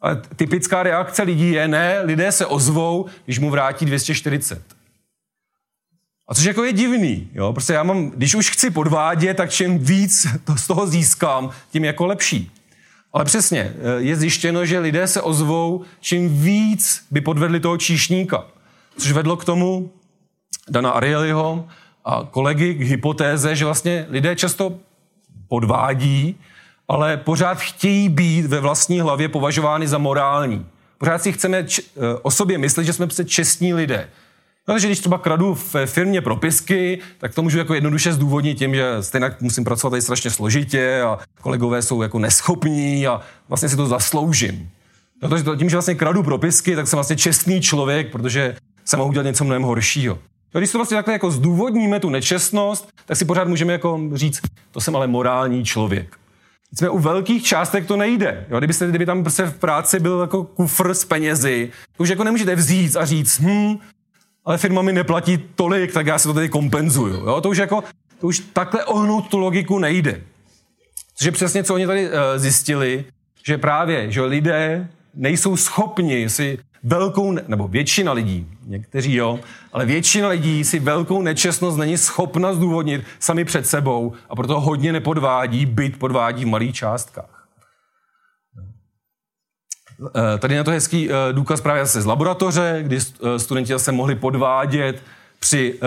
Ale typická reakce lidí je, ne, lidé se ozvou, když mu vrátí 240. A což jako je divný, jo? Prostě já mám, když už chci podvádět, tak čím víc to z toho získám, tím jako lepší. Ale přesně, eh, je zjištěno, že lidé se ozvou, čím víc by podvedli toho číšníka. Což vedlo k tomu Dana Arielyho a kolegy k hypotéze, že vlastně lidé často podvádí, ale pořád chtějí být ve vlastní hlavě považovány za morální. Pořád si chceme č- eh, o sobě myslet, že jsme prostě čestní lidé. No, takže když třeba kradu v firmě propisky, tak to můžu jako jednoduše zdůvodnit tím, že stejně musím pracovat tady strašně složitě a kolegové jsou jako neschopní a vlastně si to zasloužím. Protože to, tím, že vlastně kradu propisky, tak jsem vlastně čestný člověk, protože jsem mohu dělat něco mnohem horšího. No, když to vlastně takhle jako zdůvodníme tu nečestnost, tak si pořád můžeme jako říct, to jsem ale morální člověk. Jsme u velkých částek to nejde. Jo? Kdybyste, kdyby tam prostě v práci byl jako kufr s penězi, to už jako nemůžete vzít a říct, hm, ale firma mi neplatí tolik, tak já si to tady kompenzuju. Jo? To už jako, to už takhle ohnout tu logiku nejde. Což je přesně, co oni tady uh, zjistili, že právě, že lidé nejsou schopni si velkou, nebo většina lidí, někteří jo, ale většina lidí si velkou nečestnost není schopna zdůvodnit sami před sebou a proto hodně nepodvádí, byt podvádí v malých částkách. Eh, tady na to hezký eh, důkaz právě zase z laboratoře, kdy eh, studenti zase mohli podvádět při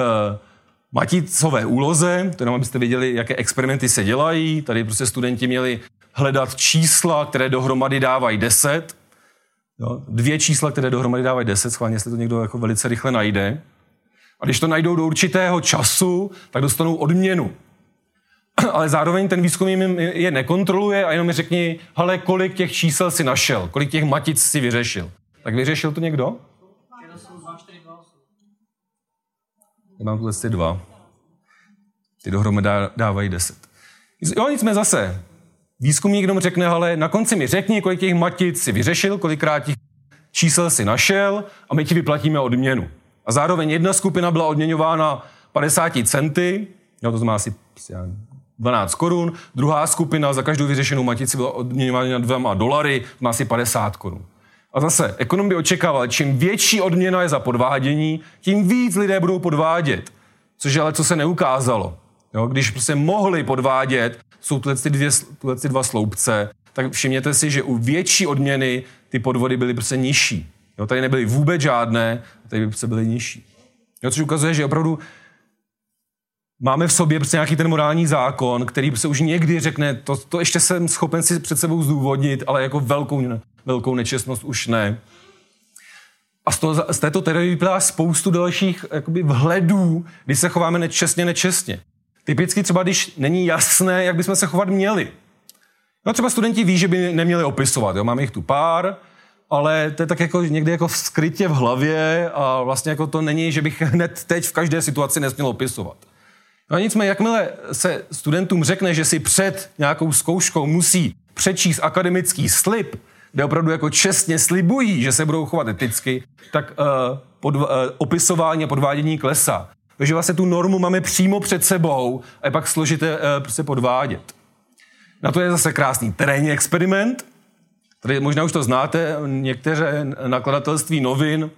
maticové úloze, to jenom abyste věděli, jaké experimenty se dělají. Tady prostě studenti měli hledat čísla, které dohromady dávají 10. Jo, dvě čísla, které dohromady dávají 10, schválně, jestli to někdo jako velice rychle najde. A když to najdou do určitého času, tak dostanou odměnu. ale zároveň ten výzkum je nekontroluje a jenom mi řekni, hele, kolik těch čísel si našel, kolik těch matic si vyřešil. Tak vyřešil to někdo? Já mám tuhle ty dva. Ty dohromady dávají deset. Jo, nicméně zase. Výzkumník jenom řekne, ale na konci mi řekni, kolik těch matic si vyřešil, kolikrát těch čísel si našel a my ti vyplatíme odměnu. A zároveň jedna skupina byla odměňována 50 centy, jo, to znamená asi 12 korun, druhá skupina za každou vyřešenou matici byla odměňována dvěma dolary, má asi 50 korun. A zase, ekonom by očekával, čím větší odměna je za podvádění, tím víc lidé budou podvádět. Což ale co se neukázalo. Jo, když prostě mohli podvádět, jsou tyhle, ty dvě, tyhle ty dva sloupce, tak všimněte si, že u větší odměny ty podvody byly prostě nižší. Jo, tady nebyly vůbec žádné, tady prostě byly nižší. Jo, což ukazuje, že opravdu máme v sobě prostě nějaký ten morální zákon, který se už někdy řekne, to, to ještě jsem schopen si před sebou zdůvodnit, ale jako velkou, velkou nečestnost už ne. A z, toho, z této teorie vyplývá spoustu dalších jakoby, vhledů, kdy se chováme nečestně, nečestně. Typicky třeba, když není jasné, jak bychom se chovat měli. No třeba studenti ví, že by neměli opisovat, jo? máme jich tu pár, ale to je tak jako někde jako skrytě v hlavě a vlastně jako to není, že bych hned teď v každé situaci nesměl opisovat. No a nicméně, jakmile se studentům řekne, že si před nějakou zkouškou musí přečíst akademický slib, kde opravdu jako čestně slibují, že se budou chovat eticky, tak uh, pod, uh, opisování a podvádění klesá. Takže vlastně tu normu máme přímo před sebou a je pak složité uh, prostě podvádět. Na to je zase krásný terénní experiment. Tady možná už to znáte, některé nakladatelství novin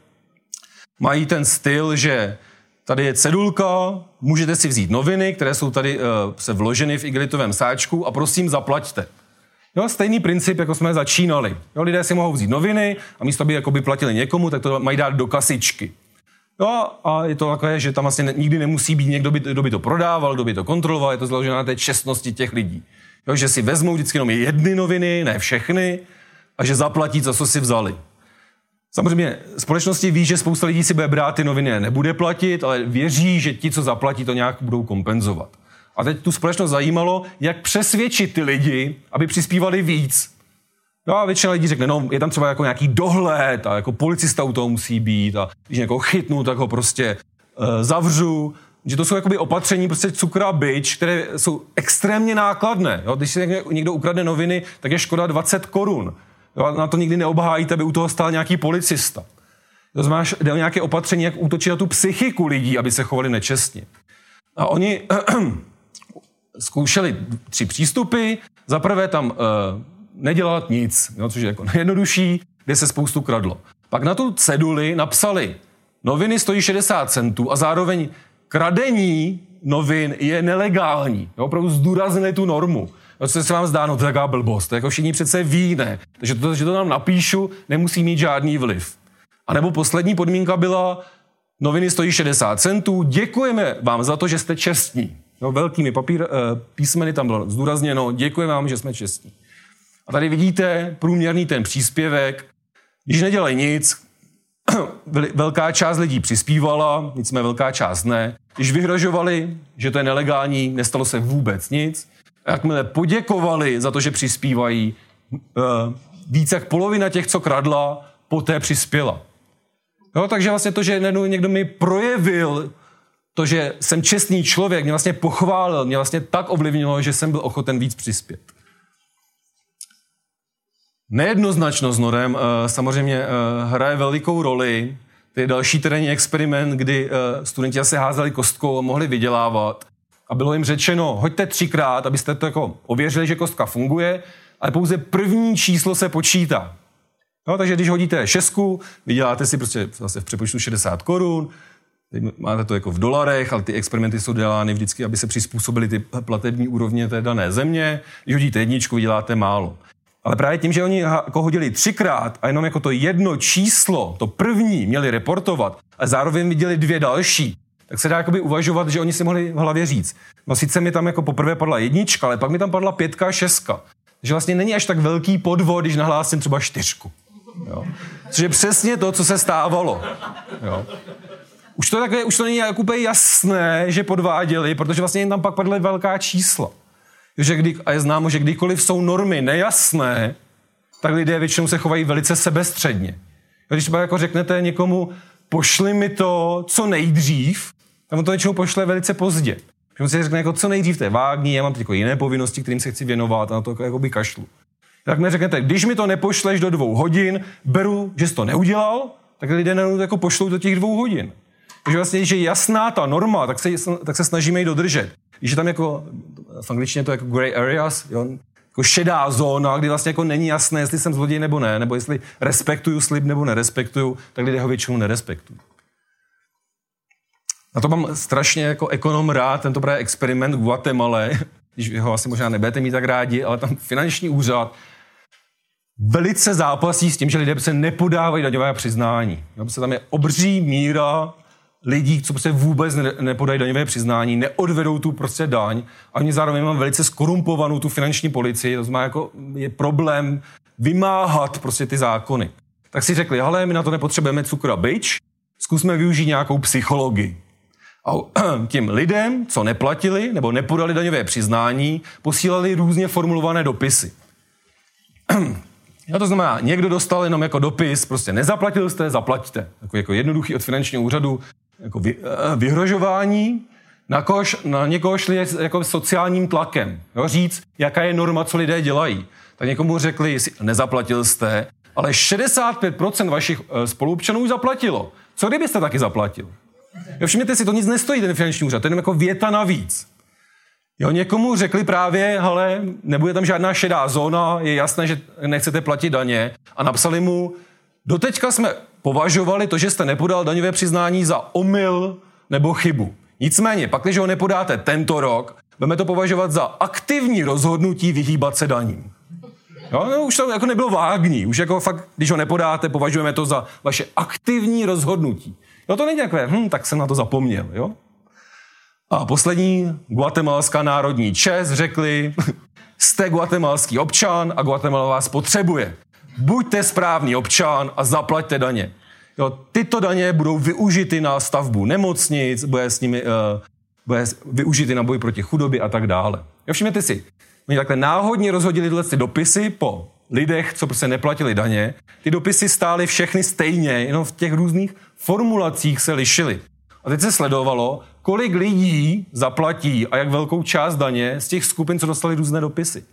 mají ten styl, že Tady je cedulka, můžete si vzít noviny, které jsou tady uh, se vloženy v igelitovém sáčku a prosím zaplaťte. Jo, stejný princip, jako jsme začínali. Jo, lidé si mohou vzít noviny a místo, aby platili někomu, tak to mají dát do kasičky. Jo, a je to takové, že tam vlastně nikdy nemusí být někdo, by, kdo by to prodával, kdo by to kontroloval, je to založené na té čestnosti těch lidí. Jo, že si vezmou vždycky jenom jedny noviny, ne všechny, a že zaplatí za co si vzali. Samozřejmě společnosti ví, že spousta lidí si bude brát ty noviny a nebude platit, ale věří, že ti, co zaplatí, to nějak budou kompenzovat. A teď tu společnost zajímalo, jak přesvědčit ty lidi, aby přispívali víc. No a většina lidí řekne, no, je tam třeba jako nějaký dohled a jako policista u toho musí být a když někoho chytnu, tak ho prostě uh, zavřu. Že to jsou jakoby opatření, prostě cukra byč, které jsou extrémně nákladné. Jo? Když si někdo ukradne noviny, tak je škoda 20 korun. Jo, na to nikdy neobhájíte, aby u toho stál nějaký policista. To znamená, jde o nějaké opatření, jak útočit na tu psychiku lidí, aby se chovali nečestně. A oni zkoušeli tři přístupy. Za prvé tam uh, nedělat nic, jo, což je jako nejjednodušší, kde se spoustu kradlo. Pak na tu ceduli napsali, noviny stojí 60 centů a zároveň kradení novin je nelegální. Jo, opravdu zdůraznili tu normu. No, co se vám zdá, no to je taková blbost, to jako všichni přece ví, ne. Takže to, že to tam napíšu, nemusí mít žádný vliv. A nebo poslední podmínka byla, noviny stojí 60 centů, děkujeme vám za to, že jste čestní. No, velkými papír, eh, písmeny tam bylo zdůrazněno, děkujeme vám, že jsme čestní. A tady vidíte průměrný ten příspěvek. Když nedělají nic, velká část lidí přispívala, nicméně velká část ne. Když vyhrožovali, že to je nelegální, nestalo se vůbec nic. A jakmile poděkovali za to, že přispívají, eh, více jak polovina těch, co kradla, poté přispěla. Jo, takže vlastně to, že někdo mi projevil to, že jsem čestný člověk, mě vlastně pochválil, mě vlastně tak ovlivnilo, že jsem byl ochoten víc přispět. Nejednoznačnost norem eh, samozřejmě eh, hraje velikou roli. To je další terénní experiment, kdy eh, studenti asi házeli kostkou a mohli vydělávat. A bylo jim řečeno, hoďte třikrát, abyste to jako ověřili, že kostka funguje, ale pouze první číslo se počítá. No, takže když hodíte šestku, vyděláte si prostě zase v přepočtu 60 korun, máte to jako v dolarech, ale ty experimenty jsou dělány vždycky, aby se přizpůsobily ty platební úrovně té dané země. Když hodíte jedničku, vyděláte málo. Ale právě tím, že oni jako hodili třikrát a jenom jako to jedno číslo, to první, měli reportovat a zároveň viděli dvě další, tak se dá jakoby uvažovat, že oni si mohli v hlavě říct, no sice mi tam jako poprvé padla jednička, ale pak mi tam padla pětka a šestka. Že vlastně není až tak velký podvod, když nahlásím třeba čtyřku. Jo. Což je přesně to, co se stávalo. Jo. Už to, takové, už to není jako úplně jasné, že podváděli, protože vlastně jim tam pak padly velká čísla že kdy, a je známo, že kdykoliv jsou normy nejasné, tak lidé většinou se chovají velice sebestředně. Když třeba jako řeknete někomu, pošli mi to co nejdřív, tak on to většinou pošle velice pozdě. Že si řekne, jako co nejdřív, to je vágní, já mám jako jiné povinnosti, kterým se chci věnovat a na to jako by kašlu. Tak mi řeknete, když mi to nepošleš do dvou hodin, beru, že jsi to neudělal, tak lidé jako pošlou do těch dvou hodin. Takže vlastně, když je jasná ta norma, tak se, tak se snažíme ji dodržet. Když je tam jako, v angličtině to jako grey areas, jo, jako šedá zóna, kdy vlastně jako není jasné, jestli jsem zloděj nebo ne, nebo jestli respektuju slib nebo nerespektuju, tak lidé ho většinou nerespektují. Na to mám strašně jako ekonom rád, tento právě experiment v Guatemala, když ho asi možná nebudete mít tak rádi, ale tam finanční úřad velice zápasí s tím, že lidé se nepodávají daňové přiznání. Se tam je obří míra lidí, co prostě vůbec ne, nepodají daňové přiznání, neodvedou tu prostě daň a oni zároveň mám velice skorumpovanou tu finanční policii, to znamená jako je problém vymáhat prostě ty zákony. Tak si řekli, ale my na to nepotřebujeme cukr a byč, zkusme využít nějakou psychologii. A těm lidem, co neplatili nebo nepodali daňové přiznání, posílali různě formulované dopisy. Jo, to znamená, někdo dostal jenom jako dopis, prostě nezaplatil jste, zaplaťte. Jako, jako jednoduchý od finančního úřadu, jako vy, eh, vyhrožování, na, kož, na někoho šli jako sociálním tlakem. Jo, říct, jaká je norma, co lidé dělají. Tak někomu řekli, nezaplatil jste, ale 65% vašich eh, spoluobčanů už zaplatilo. Co kdybyste taky zaplatil? Jo, všimněte si, to nic nestojí, ten finanční úřad, to je jako věta navíc. Jo, někomu řekli právě, ale nebude tam žádná šedá zóna, je jasné, že nechcete platit daně a napsali mu, doteďka jsme považovali to, že jste nepodal daňové přiznání za omyl nebo chybu. Nicméně, pak, když ho nepodáte tento rok, budeme to považovat za aktivní rozhodnutí vyhýbat se daním. Jo, no, už to jako nebylo vágní. Už jako fakt, když ho nepodáte, považujeme to za vaše aktivní rozhodnutí. Jo, to není takové, hm, tak jsem na to zapomněl, jo. A poslední, guatemalská národní čest řekli, jste guatemalský občan a Guatemala vás potřebuje buďte správný občan a zaplaťte daně. Jo, tyto daně budou využity na stavbu nemocnic, bude s nimi uh, bude využity na boj proti chudobě a tak dále. Jo, všimněte si, oni takhle náhodně rozhodili tyhle ty dopisy po lidech, co prostě neplatili daně. Ty dopisy stály všechny stejně, jenom v těch různých formulacích se lišily. A teď se sledovalo, kolik lidí zaplatí a jak velkou část daně z těch skupin, co dostali různé dopisy.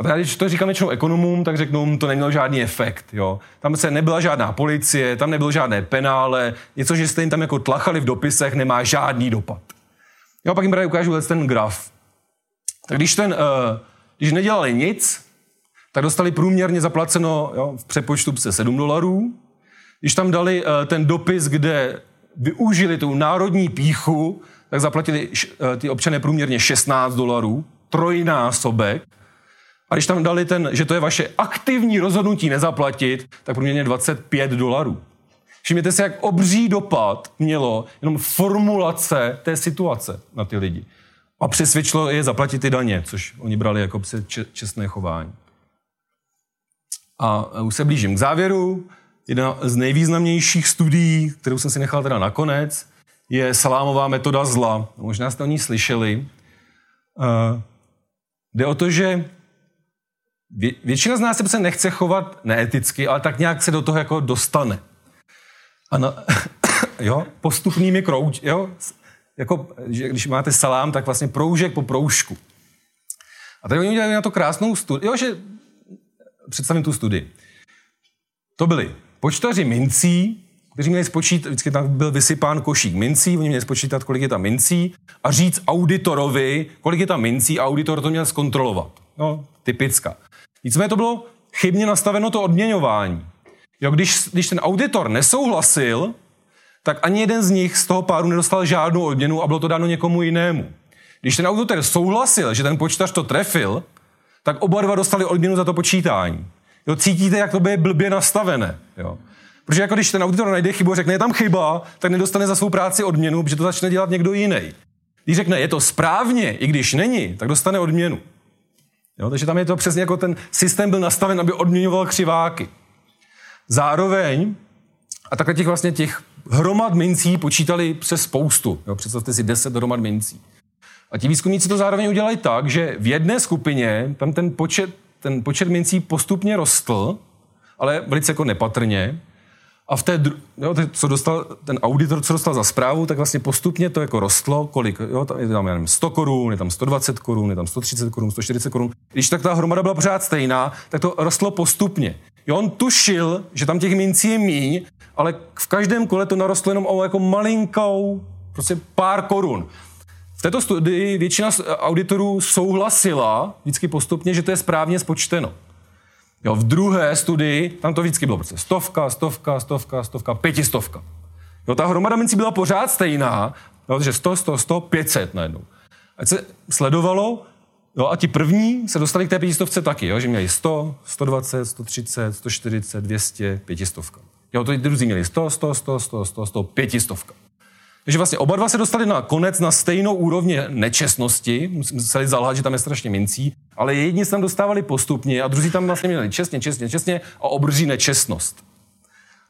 A já, když to říkám většinou ekonomům, tak řeknu, to nemělo žádný efekt. Jo. Tam se nebyla žádná policie, tam nebylo žádné penále, něco, že jste jim tam jako tlachali v dopisech, nemá žádný dopad. Jo, pak jim právě ukážu ten graf. Tak když, ten, uh, když nedělali nic, tak dostali průměrně zaplaceno jo, v přepočtu se 7 dolarů. Když tam dali uh, ten dopis, kde využili tu národní píchu, tak zaplatili eh, ty občané průměrně 16 dolarů, trojnásobek. A když tam dali ten, že to je vaše aktivní rozhodnutí nezaplatit, tak průměrně 25 dolarů. Všimněte si, jak obří dopad mělo jenom formulace té situace na ty lidi. A přesvědčilo je zaplatit ty daně, což oni brali jako čestné chování. A už se blížím k závěru. Jedna z nejvýznamnějších studií, kterou jsem si nechal teda nakonec, je salámová metoda zla. Možná jste o ní slyšeli. Uh, jde o to, že vě, většina z nás se nechce chovat neeticky, ale tak nějak se do toho jako dostane. A na, jo, postupnými krouč, jo, jako, že když máte salám, tak vlastně proužek po proužku. A tady oni udělali na to krásnou studii, jo, že představím tu studii. To byli počtaři mincí, kteří měli spočítat, vždycky tam byl vysypán košík mincí, oni měli spočítat, kolik je tam mincí a říct auditorovi, kolik je tam mincí a auditor to měl zkontrolovat. No, typická. Nicméně to bylo chybně nastaveno to odměňování. Jo, když, když ten auditor nesouhlasil, tak ani jeden z nich z toho páru nedostal žádnou odměnu a bylo to dáno někomu jinému. Když ten auditor souhlasil, že ten počítač to trefil, tak oba dva dostali odměnu za to počítání. Jo, cítíte, jak to by je blbě nastavené. Jo. Protože jako když ten auditor najde chybu a řekne, je tam chyba, tak nedostane za svou práci odměnu, protože to začne dělat někdo jiný. Když řekne, je to správně, i když není, tak dostane odměnu. Jo, takže tam je to přesně jako ten systém byl nastaven, aby odměňoval křiváky. Zároveň, a takhle těch vlastně těch hromad mincí počítali přes spoustu. Jo, představte si 10 hromad mincí. A ti výzkumníci to zároveň udělali tak, že v jedné skupině tam ten počet, ten počet mincí postupně rostl, ale velice jako nepatrně. A v té, dru- jo, co dostal ten auditor, co dostal za zprávu, tak vlastně postupně to jako rostlo, kolik, jo, tam je tam nevím, 100 korun, je tam 120 korun, je tam 130 korun, 140 korun. Když tak ta hromada byla pořád stejná, tak to rostlo postupně. Jo, on tušil, že tam těch mincí je míň, ale v každém kole to narostlo jenom o jako malinkou, prostě pár korun. V této studii většina auditorů souhlasila vždycky postupně, že to je správně spočteno. Jo, v druhé studii tam to vždycky bylo prostě stovka, stovka, stovka, stovka, pětistovka. Jo, ta hromada mincí byla pořád stejná, jo, takže 100, 100, 100, 500 najednou. Ať se sledovalo, jo, a ti první se dostali k té pětistovce taky, jo, že měli 100, 120, 130, 140, 200, pětistovka. Jo, to druzí měli 100, 100, 100, 100, 100, 100, pětistovka. Takže vlastně oba dva se dostali na konec na stejnou úrovně nečestnosti, museli zalhat, že tam je strašně mincí, ale jedni se tam dostávali postupně a druzí tam vlastně měli čestně, čestně, čestně a obří nečestnost.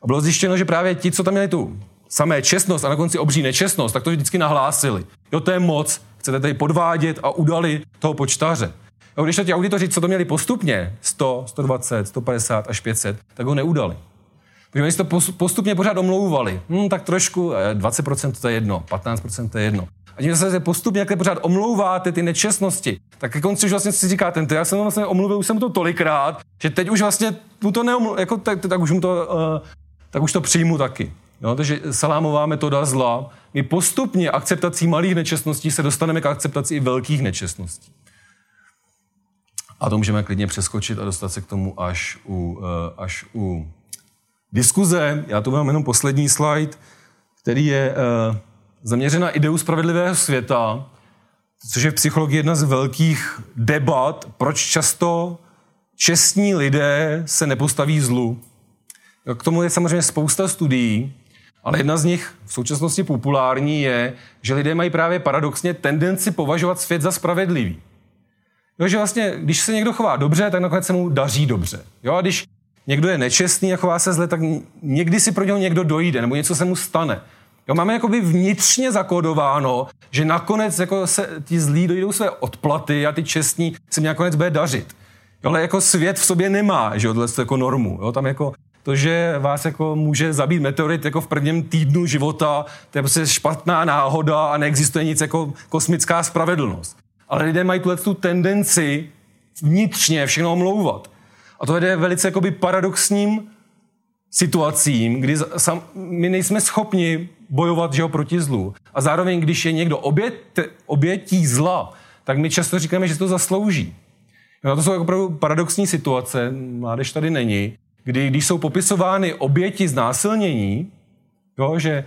A bylo zjištěno, že právě ti, co tam měli tu samé čestnost a na konci obří nečestnost, tak to vždycky nahlásili. Jo, to je moc, chcete tady podvádět a udali toho počtaře. Jo, když to ti auditoři, co to měli postupně, 100, 120, 150 až 500, tak ho neudali. Protože oni si to postupně pořád omlouvali. Hm, tak trošku, 20% eh, to je jedno, 15% to je jedno. A tím se postupně, jak pořád omlouváte ty nečestnosti, tak ke konci už vlastně si říkáte, já jsem vlastně omluvil, už jsem to tolikrát, že teď už vlastně mu to neomlu, jako, tak, tak, už mu to, uh, tak už to přijmu taky. Jo, takže salámová metoda zla. My postupně akceptací malých nečestností se dostaneme k akceptaci i velkých nečestností. A to můžeme klidně přeskočit a dostat se k tomu až u, uh, až u diskuze. Já tu mám jenom poslední slide, který je uh, zaměřen na ideu spravedlivého světa, což je v psychologii jedna z velkých debat, proč často čestní lidé se nepostaví zlu. K tomu je samozřejmě spousta studií, ale jedna z nich v současnosti populární je, že lidé mají právě paradoxně tendenci považovat svět za spravedlivý. Jo, že vlastně, když se někdo chová dobře, tak nakonec se mu daří dobře. Jo, a když někdo je nečestný a chová se zle, tak někdy si pro něho někdo dojde, nebo něco se mu stane. Jo, máme jakoby vnitřně zakódováno, že nakonec jako se ti zlí dojdou své odplaty a ty čestní se mi nakonec bude dařit. Jo, ale jako svět v sobě nemá, že jo, jako normu. Jo, tam jako to, že vás jako může zabít meteorit jako v prvním týdnu života, to je prostě špatná náhoda a neexistuje nic jako kosmická spravedlnost. Ale lidé mají tuhle tu tendenci vnitřně všechno omlouvat. A to vede velice jakoby paradoxním situacím, kdy sam, my nejsme schopni bojovat že ho, proti zlu. A zároveň, když je někdo obět, obětí zla, tak my často říkáme, že to zaslouží. No, to jsou opravdu paradoxní situace, mládež tady není, kdy když jsou popisovány oběti znásilnění, jo, že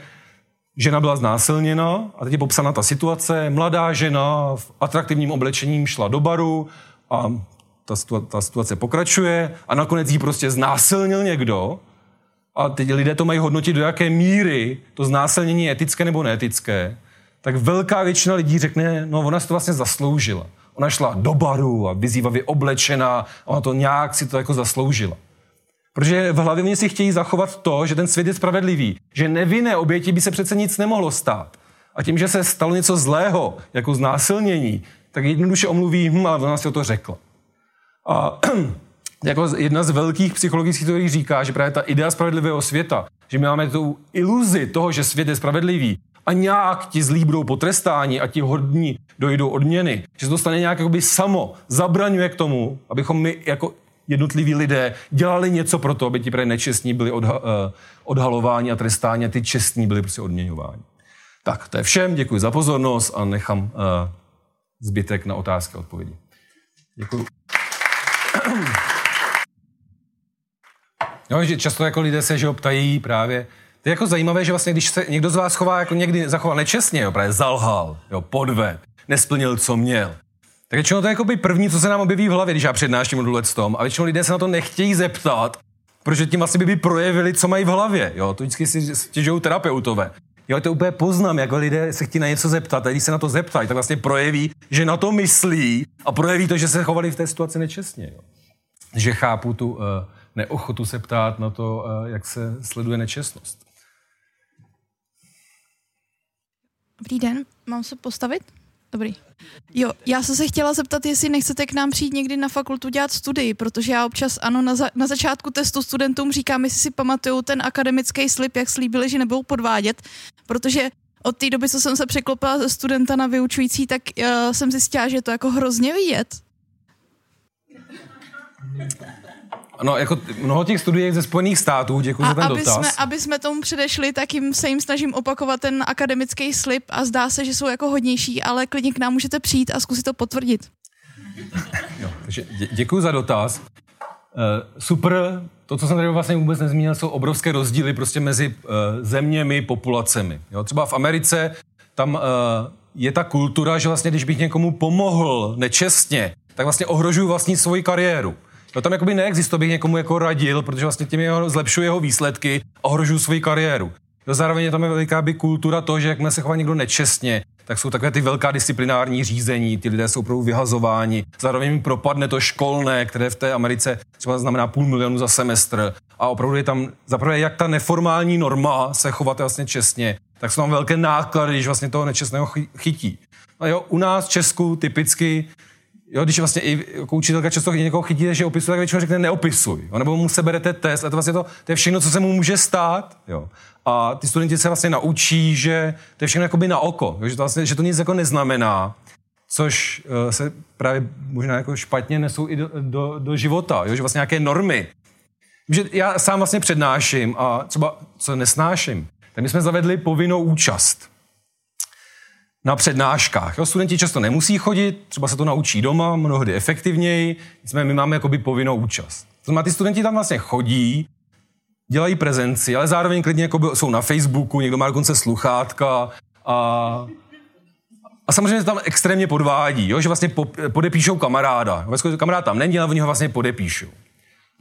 žena byla znásilněna a teď je popsána ta situace. Mladá žena v atraktivním oblečením šla do baru a ta, ta situace pokračuje a nakonec jí prostě znásilnil někdo a teď lidé to mají hodnotit, do jaké míry to znásilnění je etické nebo neetické, tak velká většina lidí řekne, no ona si to vlastně zasloužila. Ona šla do baru a vyzývavě oblečená a ona to nějak si to jako zasloužila. Protože v hlavě oni si chtějí zachovat to, že ten svět je spravedlivý, že nevinné oběti by se přece nic nemohlo stát. A tím, že se stalo něco zlého, jako znásilnění, tak jednoduše omluví, hm, ale ona si o to řekla. A jako jedna z velkých psychologických teorií říká, že právě ta idea spravedlivého světa, že my máme tu iluzi toho, že svět je spravedlivý a nějak ti zlí budou potrestáni a ti hodní dojdou odměny, že se to stane nějak jakoby samo, zabraňuje k tomu, abychom my jako jednotliví lidé dělali něco pro to, aby ti právě nečestní byli odha- uh, odhalováni a trestáni a ty čestní byli prostě odměňováni. Tak, to je všem, děkuji za pozornost a nechám uh, zbytek na otázky a odpovědi. Děkuji. No, že často jako lidé se že ptají právě, to je jako zajímavé, že vlastně, když se někdo z vás chová jako někdy zachoval nečestně, jo, právě zalhal, jo, podved, nesplnil, co měl, tak většinou to je jako by první, co se nám objeví v hlavě, když já přednáším o tom, a většinou lidé se na to nechtějí zeptat, protože tím asi by, by projevili, co mají v hlavě. Jo? To vždycky si stěžují terapeutové. Jo, to úplně poznám, jako lidé se chtějí na něco zeptat a když se na to zeptají, tak vlastně projeví, že na to myslí a projeví to, že se chovali v té situaci nečestně. Jo. Že chápu tu uh, neochotu se ptát na to, uh, jak se sleduje nečestnost. Dobrý den, mám se postavit? Dobrý. Jo, já jsem se chtěla zeptat, jestli nechcete k nám přijít někdy na fakultu dělat studii, protože já občas, ano, na, za, na začátku testu studentům říkám, jestli si pamatuju ten akademický slib, jak slíbili, že nebudou podvádět, protože od té doby, co jsem se překlopila ze studenta na vyučující, tak uh, jsem zjistila, že je to jako hrozně vidět. No, jako mnoho těch studií ze Spojených států, děkuji za ten aby dotaz. Jsme, aby jsme tomu předešli, tak jim se jim snažím opakovat ten akademický slib a zdá se, že jsou jako hodnější, ale klidně k nám můžete přijít a zkusit to potvrdit. Jo, takže dě, děkuji za dotaz. Uh, super, to, co jsem tady vlastně vůbec nezmínil, jsou obrovské rozdíly prostě mezi uh, zeměmi, populacemi. Jo, třeba v Americe tam uh, je ta kultura, že vlastně, když bych někomu pomohl nečestně, tak vlastně ohrožuju vlastní svoji kariéru. To tam jakoby neexistuje, bych někomu jako radil, protože vlastně tím jeho, zlepšuje jeho výsledky a ohrožuju svoji kariéru. To zároveň je tam je veliká by kultura to, že jakmile se chová někdo nečestně, tak jsou takové ty velká disciplinární řízení, ty lidé jsou opravdu vyhazováni, zároveň jim propadne to školné, které v té Americe třeba znamená půl milionu za semestr a opravdu je tam zaprvé jak ta neformální norma se chovat vlastně čestně, tak jsou tam velké náklady, když vlastně toho nečestného chytí. A jo, u nás v Česku typicky Jo, když vlastně i jako učitelka často někoho chytí, že opisuje, tak většinou řekne neopisuj. Jo, nebo mu seberete test a to vlastně to, to je všechno, co se mu může stát. Jo. A ty studenti se vlastně naučí, že to je všechno jakoby na oko, jo, že, to vlastně, že to nic jako neznamená, což uh, se právě možná jako špatně nesou i do, do, do života, jo, že vlastně nějaké normy. Že já sám vlastně přednáším a třeba co nesnáším, tak my jsme zavedli povinnou účast na přednáškách. Jo, studenti často nemusí chodit, třeba se to naučí doma, mnohdy efektivněji, nicméně my máme jakoby povinnou účast. To znamená, ty studenti tam vlastně chodí, dělají prezenci, ale zároveň klidně jakoby jsou na Facebooku, někdo má dokonce sluchátka a, a samozřejmě tam extrémně podvádí, jo, že vlastně po, podepíšou kamaráda. Vlastně kamarád tam není, ale oni ho vlastně podepíšou.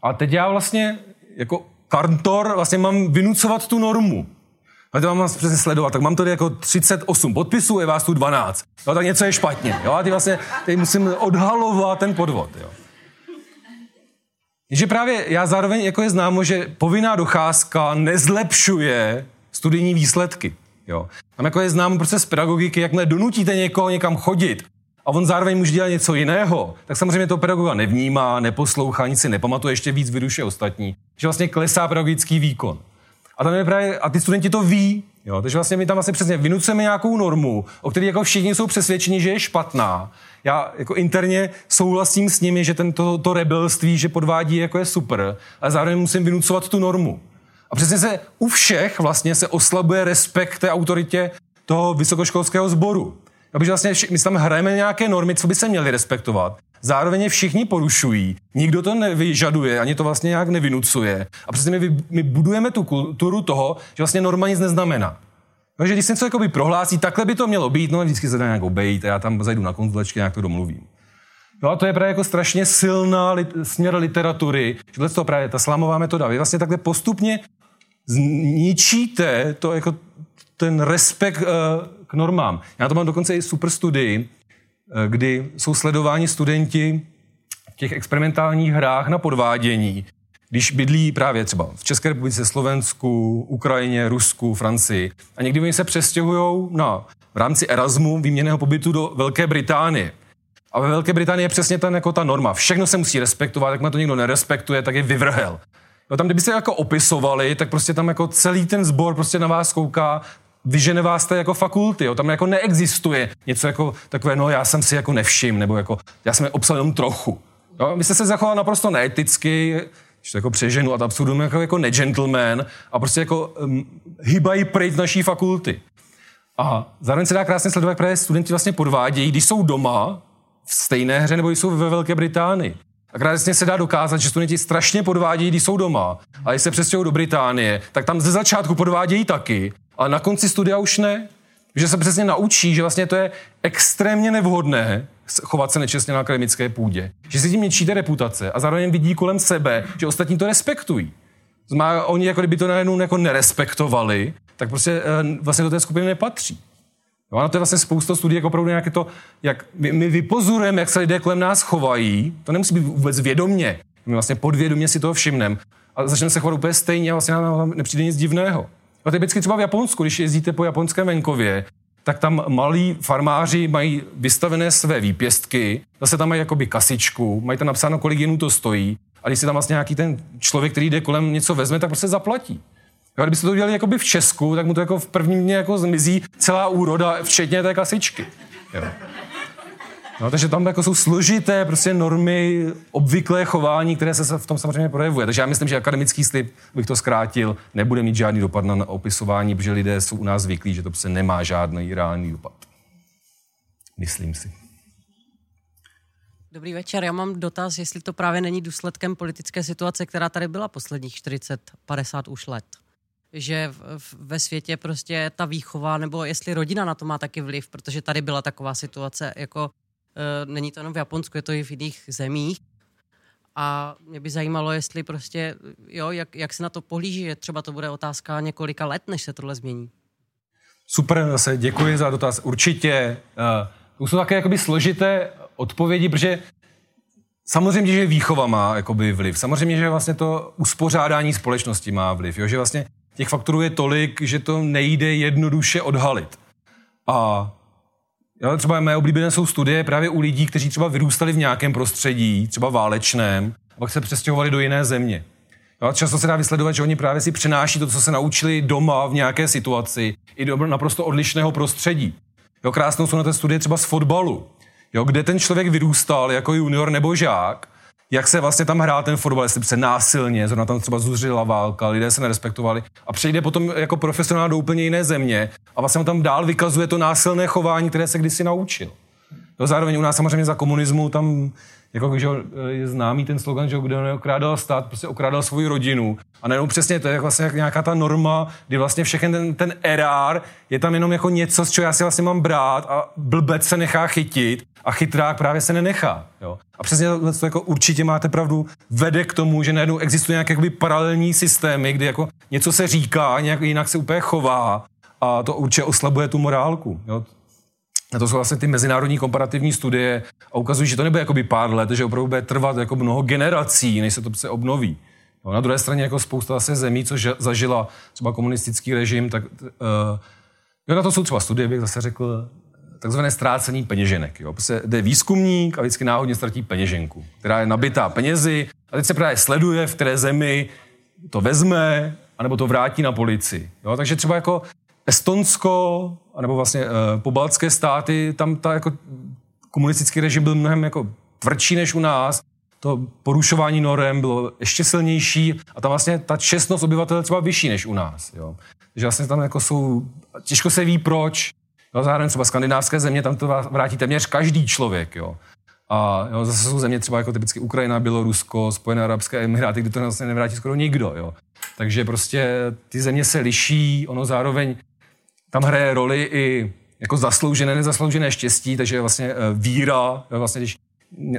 A teď já vlastně jako kantor vlastně mám vynucovat tu normu. Ale to mám přesně sledovat, tak mám tady jako 38 podpisů, je vás tu 12. Jo, tak něco je špatně. Jo, a ty vlastně teď musím odhalovat ten podvod. Jo. Že právě já zároveň jako je známo, že povinná docházka nezlepšuje studijní výsledky. Jo. Tam jako je známo proces pedagogiky, jakmile donutíte někoho někam chodit a on zároveň může dělat něco jiného, tak samozřejmě to pedagoga nevnímá, neposlouchá, nic si nepamatuje, ještě víc vyduše ostatní. Že vlastně klesá pedagogický výkon. A, tam je právě, a ty studenti to ví, jo, takže vlastně my tam vlastně přesně vynucujeme nějakou normu, o které jako všichni jsou přesvědčeni, že je špatná. Já jako interně souhlasím s nimi, že tento to rebelství, že podvádí, jako je super, ale zároveň musím vynucovat tu normu. A přesně se u všech vlastně se oslabuje respekt té autoritě toho vysokoškolského sboru. Vlastně my tam hrajeme nějaké normy, co by se měli respektovat zároveň je všichni porušují, nikdo to nevyžaduje, ani to vlastně nějak nevynucuje. A přesně my, my budujeme tu kulturu toho, že vlastně norma nic neznamená. Takže když se něco jakoby prohlásí, takhle by to mělo být, no vždycky se dá nějak obejít a já tam zajdu na konzultačky, nějak to domluvím. No a to je právě jako strašně silná lit, směr literatury, že to právě ta slamová metoda. Vy vlastně takhle postupně zničíte to jako ten respekt uh, k normám. Já to mám dokonce i super studii, kdy jsou sledováni studenti v těch experimentálních hrách na podvádění, když bydlí právě třeba v České republice, Slovensku, Ukrajině, Rusku, Francii a někdy oni se přestěhují na, v rámci Erasmu výměného pobytu do Velké Británie. A ve Velké Británii je přesně ten, jako ta norma. Všechno se musí respektovat, jak má to někdo nerespektuje, tak je vyvrhel. Jo, tam, kdyby se jako opisovali, tak prostě tam jako celý ten sbor prostě na vás kouká, vyžene vás to jako fakulty, jo. tam jako neexistuje něco jako takové, no já jsem si jako nevšim, nebo jako já jsem je obsal jenom trochu. Jo, vy jste se zachoval naprosto neeticky, že to jako přeženu a absurdum jako, jako negentleman a prostě jako um, hybají pryč naší fakulty. A zároveň se dá krásně sledovat, jak studenti vlastně podvádějí, když jsou doma v stejné hře nebo jsou ve Velké Británii. A krásně se dá dokázat, že studenti strašně podvádějí, když jsou doma. A když se přestěhují do Británie, tak tam ze začátku podvádějí taky, ale na konci studia už ne. Že se přesně naučí, že vlastně to je extrémně nevhodné chovat se nečestně na akademické půdě. Že si tím něčíte reputace a zároveň vidí kolem sebe, že ostatní to respektují. Znamená, oni jako kdyby to najednou jako nerespektovali, tak prostě eh, vlastně do té skupiny nepatří. No a to je vlastně spousta studií, jako opravdu nějaké to, jak my, my vypozorujeme, jak se lidé kolem nás chovají, to nemusí být vůbec vědomně. My vlastně podvědomě si toho všimneme a začneme se chovat úplně stejně a vlastně nám nepřijde nic divného. A typicky třeba v Japonsku, když jezdíte po japonském venkově, tak tam malí farmáři mají vystavené své výpěstky, zase tam mají jakoby kasičku, mají tam napsáno, kolik jenů to stojí. A když si tam vlastně nějaký ten člověk, který jde kolem něco vezme, tak prostě zaplatí. Jo, kdybyste to udělali jakoby v Česku, tak mu to jako v prvním dně jako zmizí celá úroda, včetně té kasičky. Jo. No, takže tam jako jsou složité prostě normy, obvyklé chování, které se v tom samozřejmě projevuje. Takže já myslím, že akademický slib, bych to zkrátil, nebude mít žádný dopad na opisování, protože lidé jsou u nás zvyklí, že to prostě nemá žádný reálný dopad. Myslím si. Dobrý večer, já mám dotaz, jestli to právě není důsledkem politické situace, která tady byla posledních 40-50 už let že v, ve světě prostě ta výchova, nebo jestli rodina na to má taky vliv, protože tady byla taková situace, jako není to jenom v Japonsku, je to i v jiných zemích. A mě by zajímalo, jestli prostě, jo, jak, jak se na to pohlíží, že třeba to bude otázka několika let, než se tohle změní. Super, zase děkuji za dotaz. Určitě. Uh, jsou také jakoby složité odpovědi, protože samozřejmě, že výchova má jakoby vliv. Samozřejmě, že vlastně to uspořádání společnosti má vliv. Jo? Že vlastně těch faktorů je tolik, že to nejde jednoduše odhalit. A jo, třeba mé oblíbené jsou studie právě u lidí, kteří třeba vyrůstali v nějakém prostředí, třeba válečném, a pak se přestěhovali do jiné země. Jo, často se dá vysledovat, že oni právě si přenáší to, co se naučili doma v nějaké situaci, i do naprosto odlišného prostředí. Jo, krásnou jsou na té studie třeba z fotbalu, jo, kde ten člověk vyrůstal jako junior nebo žák jak se vlastně tam hrál ten fotbal, jestli se násilně, zrovna tam třeba zuřila válka, lidé se nerespektovali a přejde potom jako profesionál do úplně jiné země a vlastně on tam dál vykazuje to násilné chování, které se kdysi naučil. Jo, zároveň u nás samozřejmě za komunismu tam jako, že je známý ten slogan, že kdo neokrádal stát, prostě okrádal svou rodinu. A nejenom přesně to je vlastně nějaká ta norma, kdy vlastně všechny ten, ten erár je tam jenom jako něco, z čeho já si vlastně mám brát a blbec se nechá chytit a chytrák právě se nenechá. Jo. A přesně to jako určitě máte pravdu, vede k tomu, že najednou existují nějaké paralelní systémy, kdy jako něco se říká, nějak jinak se úplně chová a to určitě oslabuje tu morálku. Jo. A to jsou vlastně ty mezinárodní komparativní studie a ukazují, že to nebude jakoby pár let, že opravdu bude trvat jako mnoho generací, než se to se obnoví. Jo, na druhé straně jako spousta zase zemí, co zažila třeba komunistický režim, tak uh, jo, na to jsou třeba studie, bych zase řekl, takzvané ztrácení peněženek. Jo. Prostě jde výzkumník a vždycky náhodně ztratí peněženku, která je nabitá penězi a teď se právě sleduje, v které zemi to vezme, anebo to vrátí na policii. Jo. Takže třeba jako Estonsko, anebo vlastně uh, pobaltské státy, tam ta jako komunistický režim byl mnohem jako tvrdší než u nás, to porušování norem bylo ještě silnější a tam vlastně ta čestnost obyvatel třeba vyšší než u nás. Jo. Takže vlastně tam jako jsou, těžko se ví proč, jo, zároveň třeba skandinávské země, tam to vrátí téměř každý člověk. Jo. A jo, zase jsou země třeba jako typicky Ukrajina, Bělorusko, Spojené arabské emiráty, kde to vlastně nevrátí skoro nikdo. Jo. Takže prostě ty země se liší, ono zároveň tam hraje roli i jako zasloužené, nezasloužené štěstí, takže vlastně eh, víra, vlastně když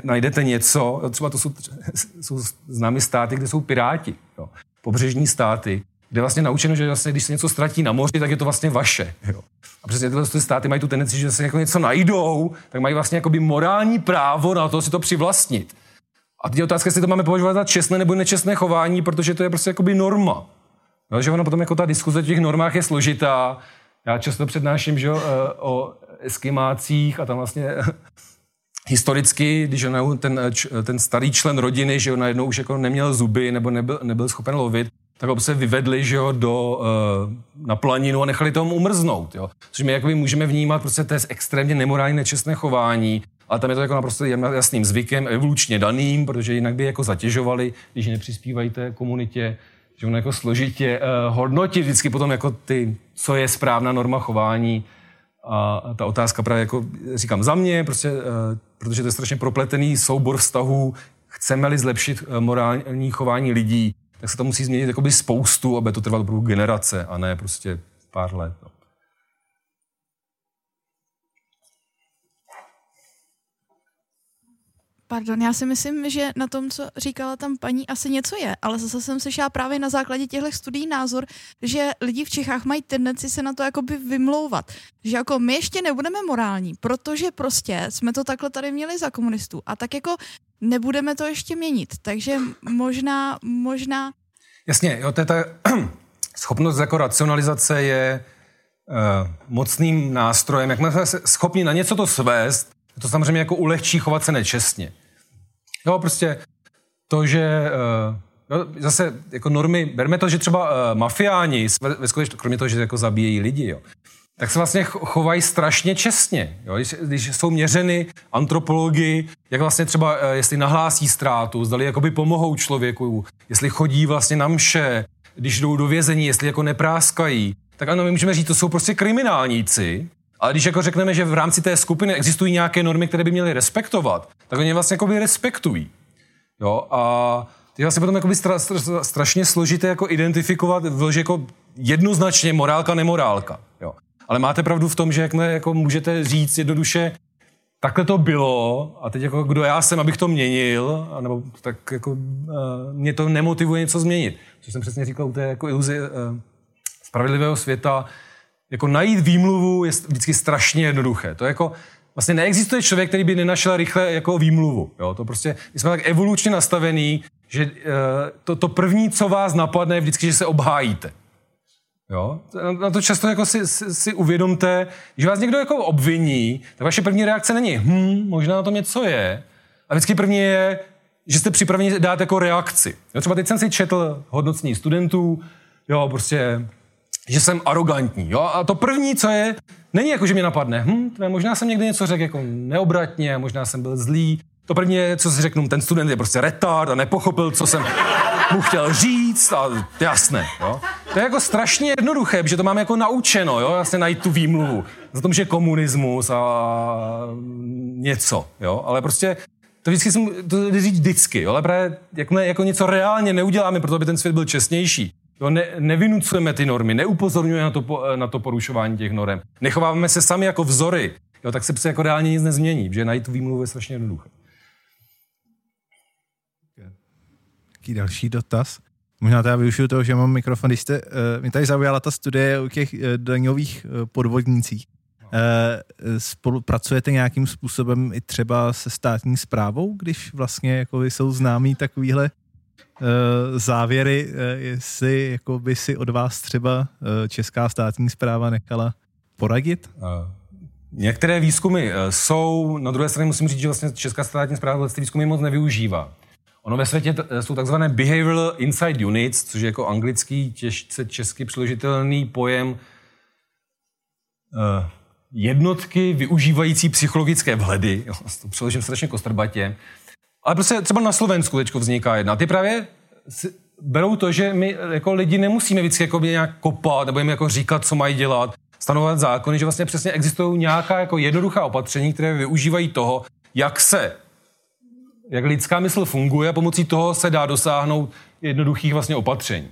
najdete něco, třeba to jsou, jsou známy státy, kde jsou piráti, jo, pobřežní státy, kde vlastně naučeno, že vlastně, když se něco ztratí na moři, tak je to vlastně vaše. Jo. A přesně tyhle státy mají tu tendenci, že se jako něco najdou, tak mají vlastně jakoby morální právo na to si to přivlastnit. A teď je otázka, jestli to máme považovat za čestné nebo nečestné chování, protože to je prostě jakoby norma. No, že ono potom jako ta diskuze o těch normách je složitá. Já často přednáším že, eh, o eskimácích a tam vlastně historicky, když ten, ten starý člen rodiny, že najednou už jako neměl zuby nebo nebyl, nebyl schopen lovit, tak ho se vyvedli že do, na planinu a nechali tomu umrznout. Jo. Což my jakoby můžeme vnímat, prostě to je extrémně nemorální, nečestné chování, ale tam je to jako naprosto jasným zvykem, evolučně daným, protože jinak by jako zatěžovali, když nepřispívají té komunitě, že on jako složitě uh, hodnotí vždycky potom jako ty, co je správná norma chování. A ta otázka právě jako říkám za mě, prostě, uh, protože to je strašně propletený soubor vztahů, chceme-li zlepšit morální chování lidí, tak se to musí změnit jakoby spoustu, aby to trvalo opravdu generace a ne prostě pár let. No. Pardon, já si myslím, že na tom, co říkala tam paní, asi něco je, ale zase jsem slyšela právě na základě těchto studií názor, že lidi v Čechách mají tendenci se na to jakoby vymlouvat. Že jako my ještě nebudeme morální, protože prostě jsme to takhle tady měli za komunistů a tak jako nebudeme to ještě měnit. Takže možná, možná... Jasně, jo, to je ta schopnost jako racionalizace je uh, mocným nástrojem. Jak jsme schopni na něco to svést, to samozřejmě jako ulehčí chovat se nečestně. Jo, prostě to, že jo, zase jako normy, berme to, že třeba uh, mafiáni, ve skutečnosti, kromě toho, že jako zabíjejí lidi, jo, tak se vlastně chovají strašně čestně. Jo? Když, když jsou měřeny antropologi, jak vlastně třeba, uh, jestli nahlásí ztrátu, zdali jakoby pomohou člověku, jestli chodí vlastně na mše, když jdou do vězení, jestli jako nepráskají, tak ano, my můžeme říct, to jsou prostě kriminálníci, ale když jako řekneme, že v rámci té skupiny existují nějaké normy, které by měly respektovat, tak oni vlastně jako by respektují. Jo? A je vlastně potom jakoby stra, stra, strašně složité jako identifikovat že jako jednoznačně morálka, nemorálka. Jo? Ale máte pravdu v tom, že jak jako můžete říct jednoduše, takhle to bylo a teď jako kdo já jsem, abych to měnil, nebo tak jako uh, mě to nemotivuje něco změnit. Co jsem přesně říkal u té jako iluzi uh, spravedlivého světa, jako najít výmluvu je vždycky strašně jednoduché. To je jako, vlastně neexistuje člověk, který by nenašel rychle jako výmluvu. Jo? To prostě, my jsme tak evolučně nastavený, že uh, to, to první, co vás napadne, je vždycky, že se obhájíte. Jo? Na to často jako si, si, si uvědomte, že vás někdo jako obviní, tak vaše první reakce není, hm, možná na tom něco je. A vždycky první je, že jste připraveni dát jako reakci. Jo, třeba teď jsem si četl hodnocení studentů, jo, prostě že jsem arrogantní. Jo? A to první, co je, není jako, že mě napadne, hm, tvé, možná jsem někdy něco řekl jako neobratně, možná jsem byl zlý. To první je, co si řeknu, ten student je prostě retard a nepochopil, co jsem mu chtěl říct a jasné. Jo? To je jako strašně jednoduché, že to máme jako naučeno, jo? vlastně najít tu výmluvu. Za tom, že komunismus a něco, jo? ale prostě to vždycky jsem, to říct vždycky, jo? ale právě jakmile jako něco reálně neuděláme, proto aby ten svět byl čestnější, Jo, ne, nevinucujeme ty normy, neupozorňujeme na to, na to porušování těch norm. Nechováme se sami jako vzory, jo, tak se jako reálně nic nezmění, že najít tu výmluvu je strašně jednoduché. Jaký další dotaz? Možná teda využiju toho, že mám mikrofon. Když jste, uh, mě tady zaujala ta studie o těch uh, daňových uh, podvodnících. Uh, spolupracujete nějakým způsobem i třeba se státní zprávou, když vlastně jako jsou známí takovýhle Eh, závěry, eh, jestli jako by si od vás třeba eh, česká státní zpráva nechala poradit? Některé výzkumy jsou, na druhé straně musím říct, že vlastně česká státní zpráva ty výzkumy moc nevyužívá. Ono ve světě jsou takzvané behavioral insight units, což je jako anglický, těžce česky přiložitelný pojem jednotky využívající psychologické vhledy. Jo, to přeložím strašně kostrbatě. Ale prostě třeba na Slovensku teď vzniká jedna. Ty právě berou to, že my jako lidi nemusíme vždycky jako nějak kopat nebo jim jako říkat, co mají dělat, stanovat zákony, že vlastně přesně existují nějaká jako jednoduchá opatření, které využívají toho, jak se, jak lidská mysl funguje a pomocí toho se dá dosáhnout jednoduchých vlastně opatření.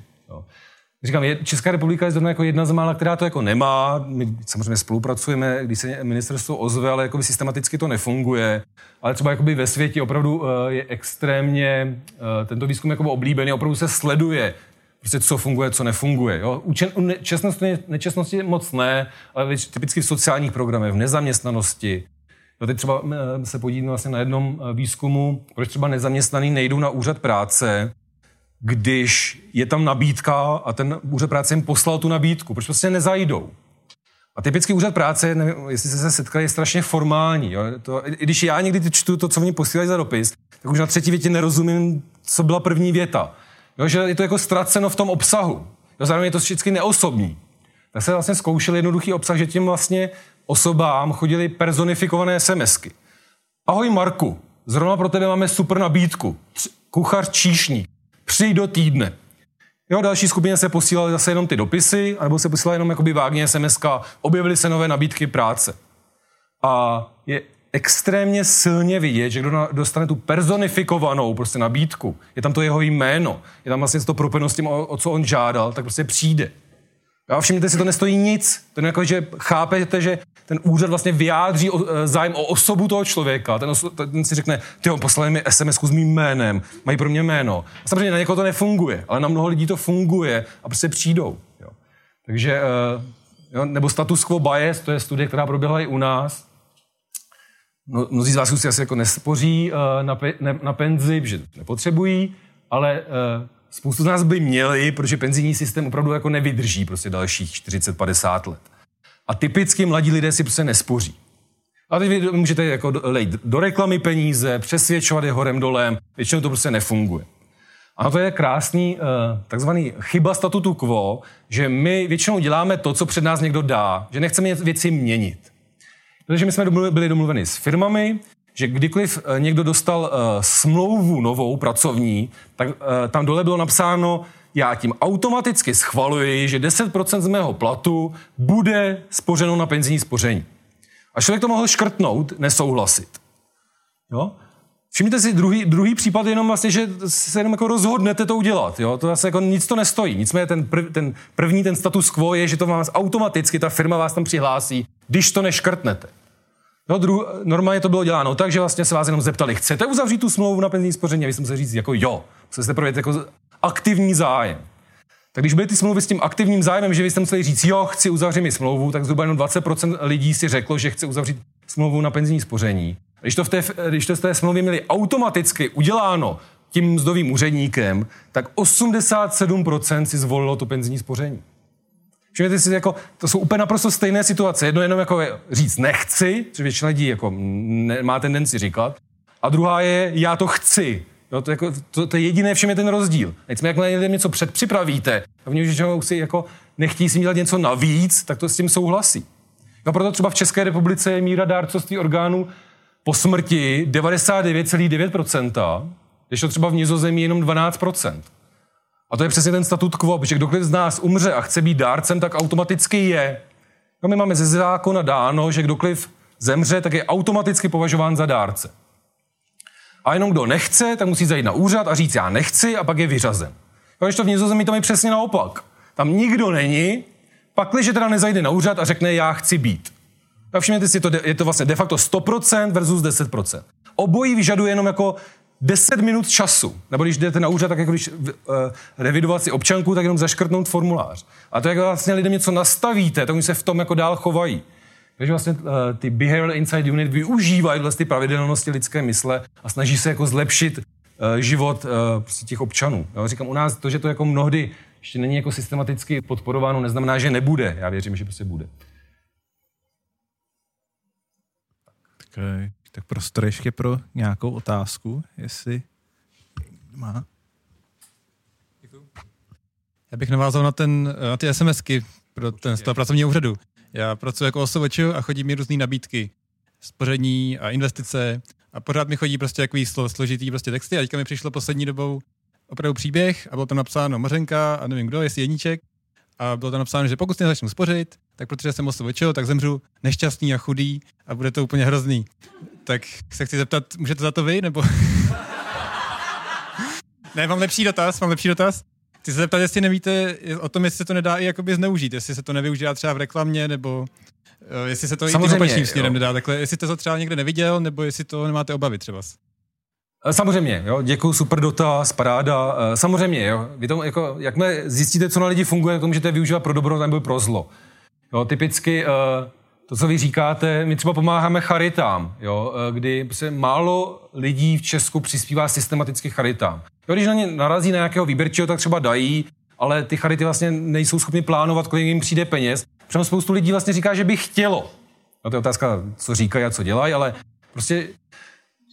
Říkám, je, Česká republika je zrovna jako jedna z mála, která to jako nemá. My samozřejmě spolupracujeme, když se ministerstvo ozve, ale jakoby systematicky to nefunguje. Ale třeba jakoby ve světě opravdu uh, je extrémně, uh, tento výzkum jako oblíbený, opravdu se sleduje, prostě co funguje, co nefunguje. Jo? U, čen, u nečestnosti, nečestnosti moc ne, ale typicky v sociálních programech, v nezaměstnanosti. Jo, teď třeba eh, se podívám vlastně na jednom výzkumu, proč třeba nezaměstnaný nejdou na úřad práce, když je tam nabídka a ten úřad práce jim poslal tu nabídku, proč prostě nezajdou. A typický úřad práce, nevím, jestli jste se setkali, je strašně formální. Jo? To, I když já někdy čtu to, co oni posílají za dopis, tak už na třetí větě nerozumím, co byla první věta. Jo? Že je to jako ztraceno v tom obsahu. Jo? Zároveň je to vždycky neosobní. Tak se vlastně zkoušel jednoduchý obsah, že tím vlastně osobám chodili personifikované SMSky. Ahoj Marku, zrovna pro tebe máme super nabídku. Kuchař číšník tři do týdne. Jo, další skupině se posílaly zase jenom ty dopisy, anebo se posílaly jenom jakoby vágně SMS, objevily se nové nabídky práce. A je extrémně silně vidět, že kdo dostane tu personifikovanou prostě nabídku, je tam to jeho jméno, je tam vlastně to propojeno s tím, o, o co on žádal, tak prostě přijde. A všimněte si, to nestojí nic. To jako, že chápete, že ten úřad vlastně vyjádří e, zájem o osobu toho člověka. Ten, oso- ten si řekne, ty jo, poslali mi sms s mým jménem, mají pro mě jméno. A samozřejmě na někoho to nefunguje, ale na mnoho lidí to funguje a prostě přijdou. Jo. Takže, e, jo, nebo status quo bias, to je studie, která proběhla i u nás. No, mnozí z vás si asi jako nespoří e, na, pe, ne, na penzi, že nepotřebují, ale spoustu z nás by měli, protože penzijní systém opravdu jako nevydrží prostě dalších 40-50 let. A typicky mladí lidé si prostě nespoří. A teď vy můžete jako lejt do reklamy peníze, přesvědčovat je horem dolem, většinou to prostě nefunguje. A to je krásný eh, takzvaný chyba statutu quo, že my většinou děláme to, co před nás někdo dá, že nechceme věci měnit. Protože my jsme byli domluveni s firmami, že kdykoliv eh, někdo dostal uh, smlouvu novou pracovní, tak uh, tam dole bylo napsáno, já tím automaticky schvaluji, že 10% z mého platu bude spořeno na penzijní spoření. A člověk to mohl škrtnout, nesouhlasit. Jo? Všimněte si, druhý, druhý případ je jenom vlastně, že se jenom jako rozhodnete to udělat. Jo? To zase jako nic to nestojí. Nicméně ten, prv, ten první, ten status quo je, že to vás automaticky, ta firma vás tam přihlásí, když to neškrtnete. No, dru, normálně to bylo děláno tak, že vlastně se vás jenom zeptali, chcete uzavřít tu smlouvu na penzijní spoření? A vy jste říct jako jo. Museli projít jako aktivní zájem. Tak když byly ty smlouvy s tím aktivním zájmem, že vy jste museli říct, jo, chci uzavřít mi smlouvu, tak zhruba jenom 20% lidí si řeklo, že chce uzavřít smlouvu na penzijní spoření. Když to, v té, když to z té smlouvy měli automaticky uděláno tím mzdovým úředníkem, tak 87% si zvolilo to penzijní spoření. Všimněte si, jako, to jsou úplně naprosto stejné situace. Jedno jenom jako říct nechci, což většina lidí jako ne, má tendenci říkat, a druhá je já to chci. Jo, to, jako, to, to, je jediné, všem je ten rozdíl. Nicméně, jakmile lidem něco předpřipravíte a v něm, že si jako nechtějí si dělat něco navíc, tak to s tím souhlasí. No proto třeba v České republice je míra dárcovství orgánů po smrti 99,9%, když to třeba v Nizozemí jenom 12%. A to je přesně ten statut quo, že kdokoliv z nás umře a chce být dárcem, tak automaticky je. No my máme ze zákona dáno, že kdokoliv zemře, tak je automaticky považován za dárce. A jenom kdo nechce, tak musí zajít na úřad a říct, já nechci, a pak je vyřazen. Když to v Nizozemí tam je přesně naopak. Tam nikdo není, pakliže teda nezajde na úřad a řekne, já chci být. A všimněte si, je to vlastně de facto 100% versus 10%. Obojí vyžaduje jenom jako 10 minut času. Nebo když jdete na úřad, tak jako když uh, revidovat si občanku, tak jenom zaškrtnout formulář. A to, jak vlastně lidem něco nastavíte, tak oni se v tom jako dál chovají. Takže vlastně uh, ty Behavioral Insight Unit využívají vlastně ty pravidelnosti lidské mysle a snaží se jako zlepšit uh, život uh, prostě těch občanů. Jo, říkám, u nás to, že to jako mnohdy ještě není jako systematicky podporováno, neznamená, že nebude. Já věřím, že prostě bude. Okay. Tak prostor ještě pro nějakou otázku, jestli má. Já bych navázal na, ten, na ty SMSky pro ten z toho pracovního úřadu. Já pracuji jako osoboč a chodí mi různé nabídky, spoření a investice a pořád mi chodí prostě takový složitý prostě texty a teďka mi přišlo poslední dobou opravdu příběh a bylo tam napsáno Mořenka a nevím kdo, jestli Jeníček a bylo tam napsáno, že pokud začnu spořit, tak protože jsem osoboč, tak zemřu nešťastný a chudý a bude to úplně hrozný. Tak se chci zeptat, můžete za to vy, nebo... ne, mám lepší dotaz, mám lepší dotaz. Chci se zeptat, jestli nevíte o tom, jestli se to nedá i jakoby zneužít, jestli se to nevyužívá třeba v reklamě, nebo uh, jestli se to Samozřejmě, i tím opačným směrem nedá. Takhle, jestli jste to třeba někde neviděl, nebo jestli to nemáte obavy třeba. Eh, samozřejmě, jo, děkuji, super dotaz, paráda. Eh, samozřejmě, jo, vy to, jako, jakmile zjistíte, co na lidi funguje, to můžete využívat pro dobro nebo pro zlo. Jo, typicky to, co vy říkáte, my třeba pomáháme charitám, jo, kdy se málo lidí v Česku přispívá systematicky charitám. Jo, když na ně narazí na nějakého výběrčího, tak třeba dají, ale ty charity vlastně nejsou schopni plánovat, kolik jim přijde peněz. Třeba spoustu lidí vlastně říká, že by chtělo. No to je otázka, co říkají a co dělají, ale prostě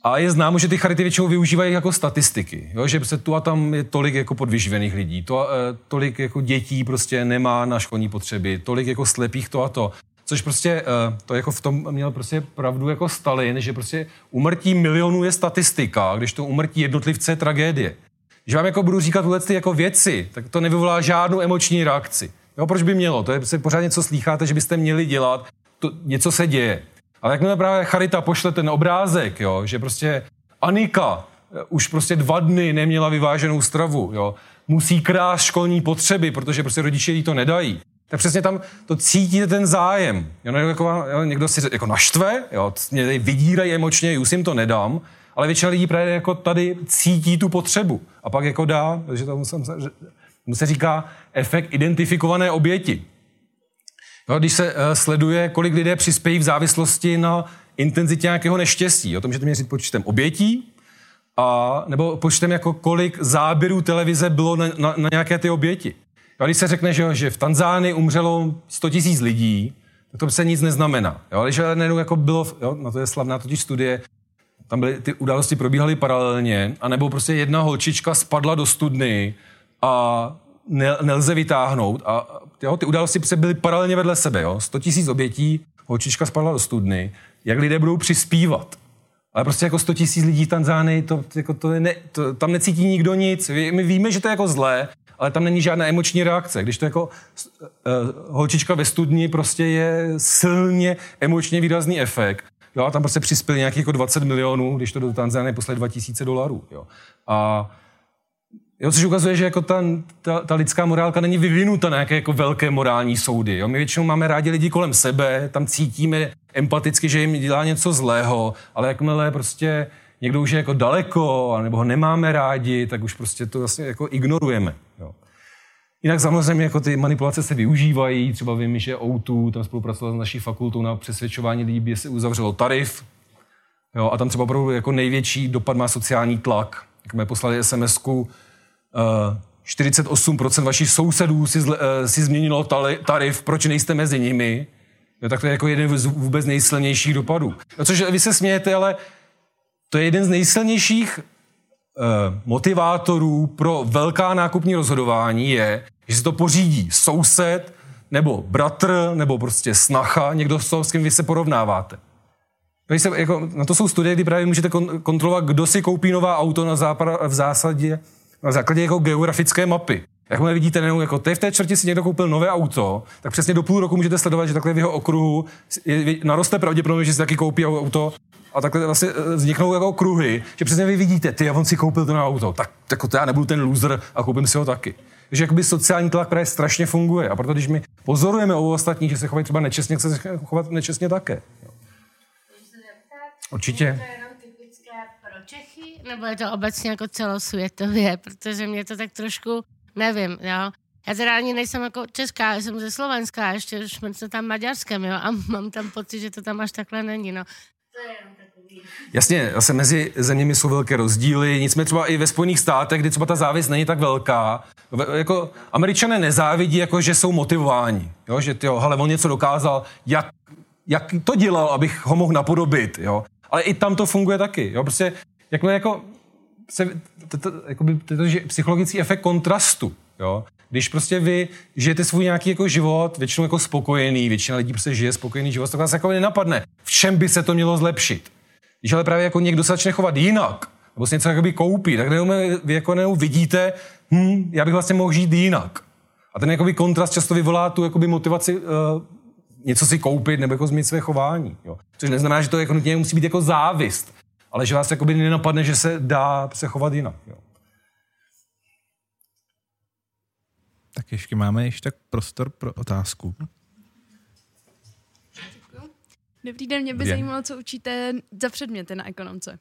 a je známo, že ty charity většinou využívají jako statistiky, jo? že se tu a tam je tolik jako podvyživených lidí, to, e, tolik jako dětí prostě nemá na školní potřeby, tolik jako slepých to a to. Což prostě, e, to jako v tom měl prostě pravdu jako Stalin, že prostě umrtí milionů je statistika, když to umrtí jednotlivce je tragédie. Že vám jako budu říkat tyhle ty jako věci, tak to nevyvolá žádnou emoční reakci. Jo, proč by mělo? To je prostě pořád něco slýcháte, že byste měli dělat, to, něco se děje. Ale jakmile právě Charita pošle ten obrázek, jo, že prostě Anika eh, už prostě dva dny neměla vyváženou stravu, jo, musí krást školní potřeby, protože prostě rodiče jí to nedají. Tak přesně tam to cítíte ten zájem. Jo, jako, jo, někdo si jako naštve, jo, mě vydírají emočně, už jim to nedám, ale většina lidí právě jako tady cítí tu potřebu a pak jako dá, takže to musím, že, mu se říká efekt identifikované oběti. Jo, když se uh, sleduje, kolik lidé přispějí v závislosti na intenzitě nějakého neštěstí, o tom můžete měřit počtem obětí, a, nebo počtem jako kolik záběrů televize bylo na, na, na nějaké ty oběti. Jo, když se řekne, že, že v Tanzánii umřelo 100 000 lidí, tak to se nic neznamená. Jo, když jako bylo, jo, na to je slavná totiž studie, tam byly, ty události probíhaly paralelně, anebo prostě jedna holčička spadla do studny a ne, nelze vytáhnout. A jo, ty události byly paralelně vedle sebe. Jo. 100 tisíc obětí, holčička spadla do studny. Jak lidé budou přispívat? Ale prostě jako 100 tisíc lidí v Tanzánii, to, jako to ne, to, tam necítí nikdo nic. My víme, že to je jako zlé, ale tam není žádná emoční reakce. Když to jako uh, holčička ve studni prostě je silně emočně výrazný efekt, Jo, a tam prostě přispěli nějakých jako 20 milionů, když to do Tanzánie poslali 2000 dolarů. Jo. A Jo, což ukazuje, že jako ta, ta, ta, lidská morálka není vyvinuta na nějaké jako velké morální soudy. Jo? My většinou máme rádi lidi kolem sebe, tam cítíme empaticky, že jim dělá něco zlého, ale jakmile prostě někdo už je jako daleko, nebo ho nemáme rádi, tak už prostě to vlastně jako ignorujeme. Jo? Jinak samozřejmě jako ty manipulace se využívají, třeba vím, že O2 tam spolupracoval s naší fakultou na přesvědčování lidí, se uzavřelo tarif, jo, a tam třeba opravdu jako největší dopad má sociální tlak. Jak jsme poslali SMS-ku, uh, 48% vašich sousedů si, zle, uh, si změnilo tarif, proč nejste mezi nimi, jo, tak to je jako jeden z vůbec nejsilnějších dopadů. No, což vy se smějete, ale to je jeden z nejsilnějších Eh, motivátorů pro velká nákupní rozhodování je, že si to pořídí soused, nebo bratr, nebo prostě snacha, někdo, s kým vy se porovnáváte. Se, jako, na to jsou studie, kdy právě můžete kontrolovat, kdo si koupí nová auto na západ, v zásadě, na základě jako geografické mapy. Jakmile vidíte, nejenom jako ty v té čtvrti si někdo koupil nové auto, tak přesně do půl roku můžete sledovat, že takhle v jeho okruhu naroste pravděpodobně, že si taky koupí auto a takhle vlastně eh, vzniknou jako kruhy, že přesně vy vidíte, ty, a on si koupil to na auto, tak jako já nebudu ten loser a koupím si ho taky. Takže jakoby sociální tlak právě strašně funguje. A proto, když my pozorujeme u ostatních, že se chovají třeba nečestně, chce se chovat nečestně také. Určitě. Čechy, nebo je to obecně jako celosvětově, protože mě to tak trošku, nevím, jo. Já teda ani nejsem jako česká, já jsem ze Slovenska, ještě jsme tam maďarském, jo, a mám tam pocit, že to tam až takhle není, no. Jasně, zase mezi zeměmi jsou velké rozdíly, nicméně třeba i ve Spojených státech, kdy třeba ta závis není tak velká, jako američané nezávidí, jako že jsou motivováni, jo? že tyjo, hele, on něco dokázal, jak, jak to dělal, abych ho mohl napodobit, jo? ale i tam to funguje taky, jo? prostě jakmile jako se, to, to, jakoby, to, to, psychologický efekt kontrastu, jo? Když prostě vy žijete svůj nějaký jako život, většinou jako spokojený, většina lidí prostě žije spokojený život, tak vás jako nenapadne, v čem by se to mělo zlepšit. Když ale právě jako někdo se začne chovat jinak, nebo si něco jakoby koupí, tak neumě, vy jako neum vidíte, hm, já bych vlastně mohl žít jinak. A ten jakoby kontrast často vyvolá tu jakoby motivaci uh, něco si koupit nebo jako změnit své chování. Jo. Což neznamená, že to jako nutně musí být jako závist, ale že vás jakoby nenapadne, že se dá se chovat jinak. Jo. Tak ještě máme ještě tak prostor pro otázku. Dobrý den, mě by Dobrý zajímalo, co učíte za předměty na ekonomce.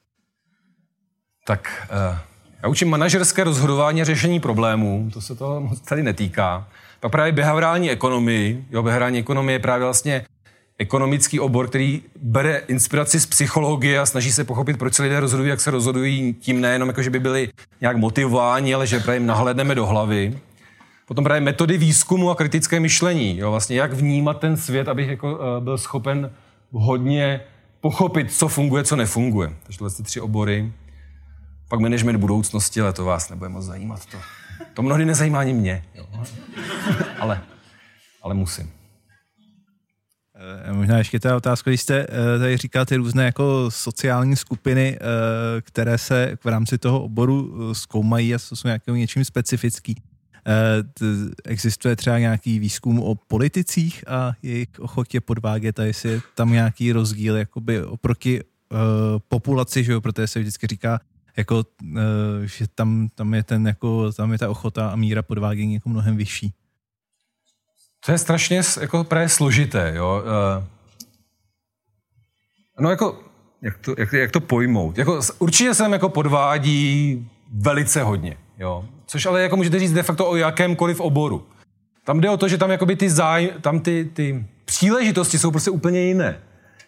Tak uh, já učím manažerské rozhodování a řešení problémů, to se toho moc tady netýká. Pak právě behaviorální ekonomii, jo, behaviorální ekonomie je právě vlastně ekonomický obor, který bere inspiraci z psychologie a snaží se pochopit, proč se lidé rozhodují, jak se rozhodují, tím nejenom, jako že by byli nějak motivováni, ale že právě jim nahlédneme do hlavy. Potom právě metody výzkumu a kritické myšlení. Jo, vlastně jak vnímat ten svět, abych jako, uh, byl schopen hodně pochopit, co funguje, co nefunguje. Takže tohle ty tři obory. Pak management budoucnosti, ale to vás nebude moc zajímat. To, to mnohdy nezajímá ani mě. Jo. Ale, ale musím. Eh, Možná ještě ta otázka, když jste eh, tady říkal ty různé jako sociální skupiny, které se v rámci toho oboru zkoumají a jsou nějakým něčím specifický. Eh, Existuje třeba nějaký výzkum o politicích a jejich ochotě podvádět a jestli je tam nějaký rozdíl jakoby oproti eh, populaci, že jo, protože se vždycky říká, jako, eh, že tam, tam, je ten, jako, tam je ta ochota a míra podvádění jako mnohem vyšší. To je strašně jako právě složité, jo. Eh, No jako, jak to, jak, jak to pojmout? Jako, určitě jsem jako podvádí velice hodně, jo. Což ale jako můžete říct de facto o jakémkoliv oboru. Tam jde o to, že tam jakoby ty, záj, tam ty, ty příležitosti jsou prostě úplně jiné.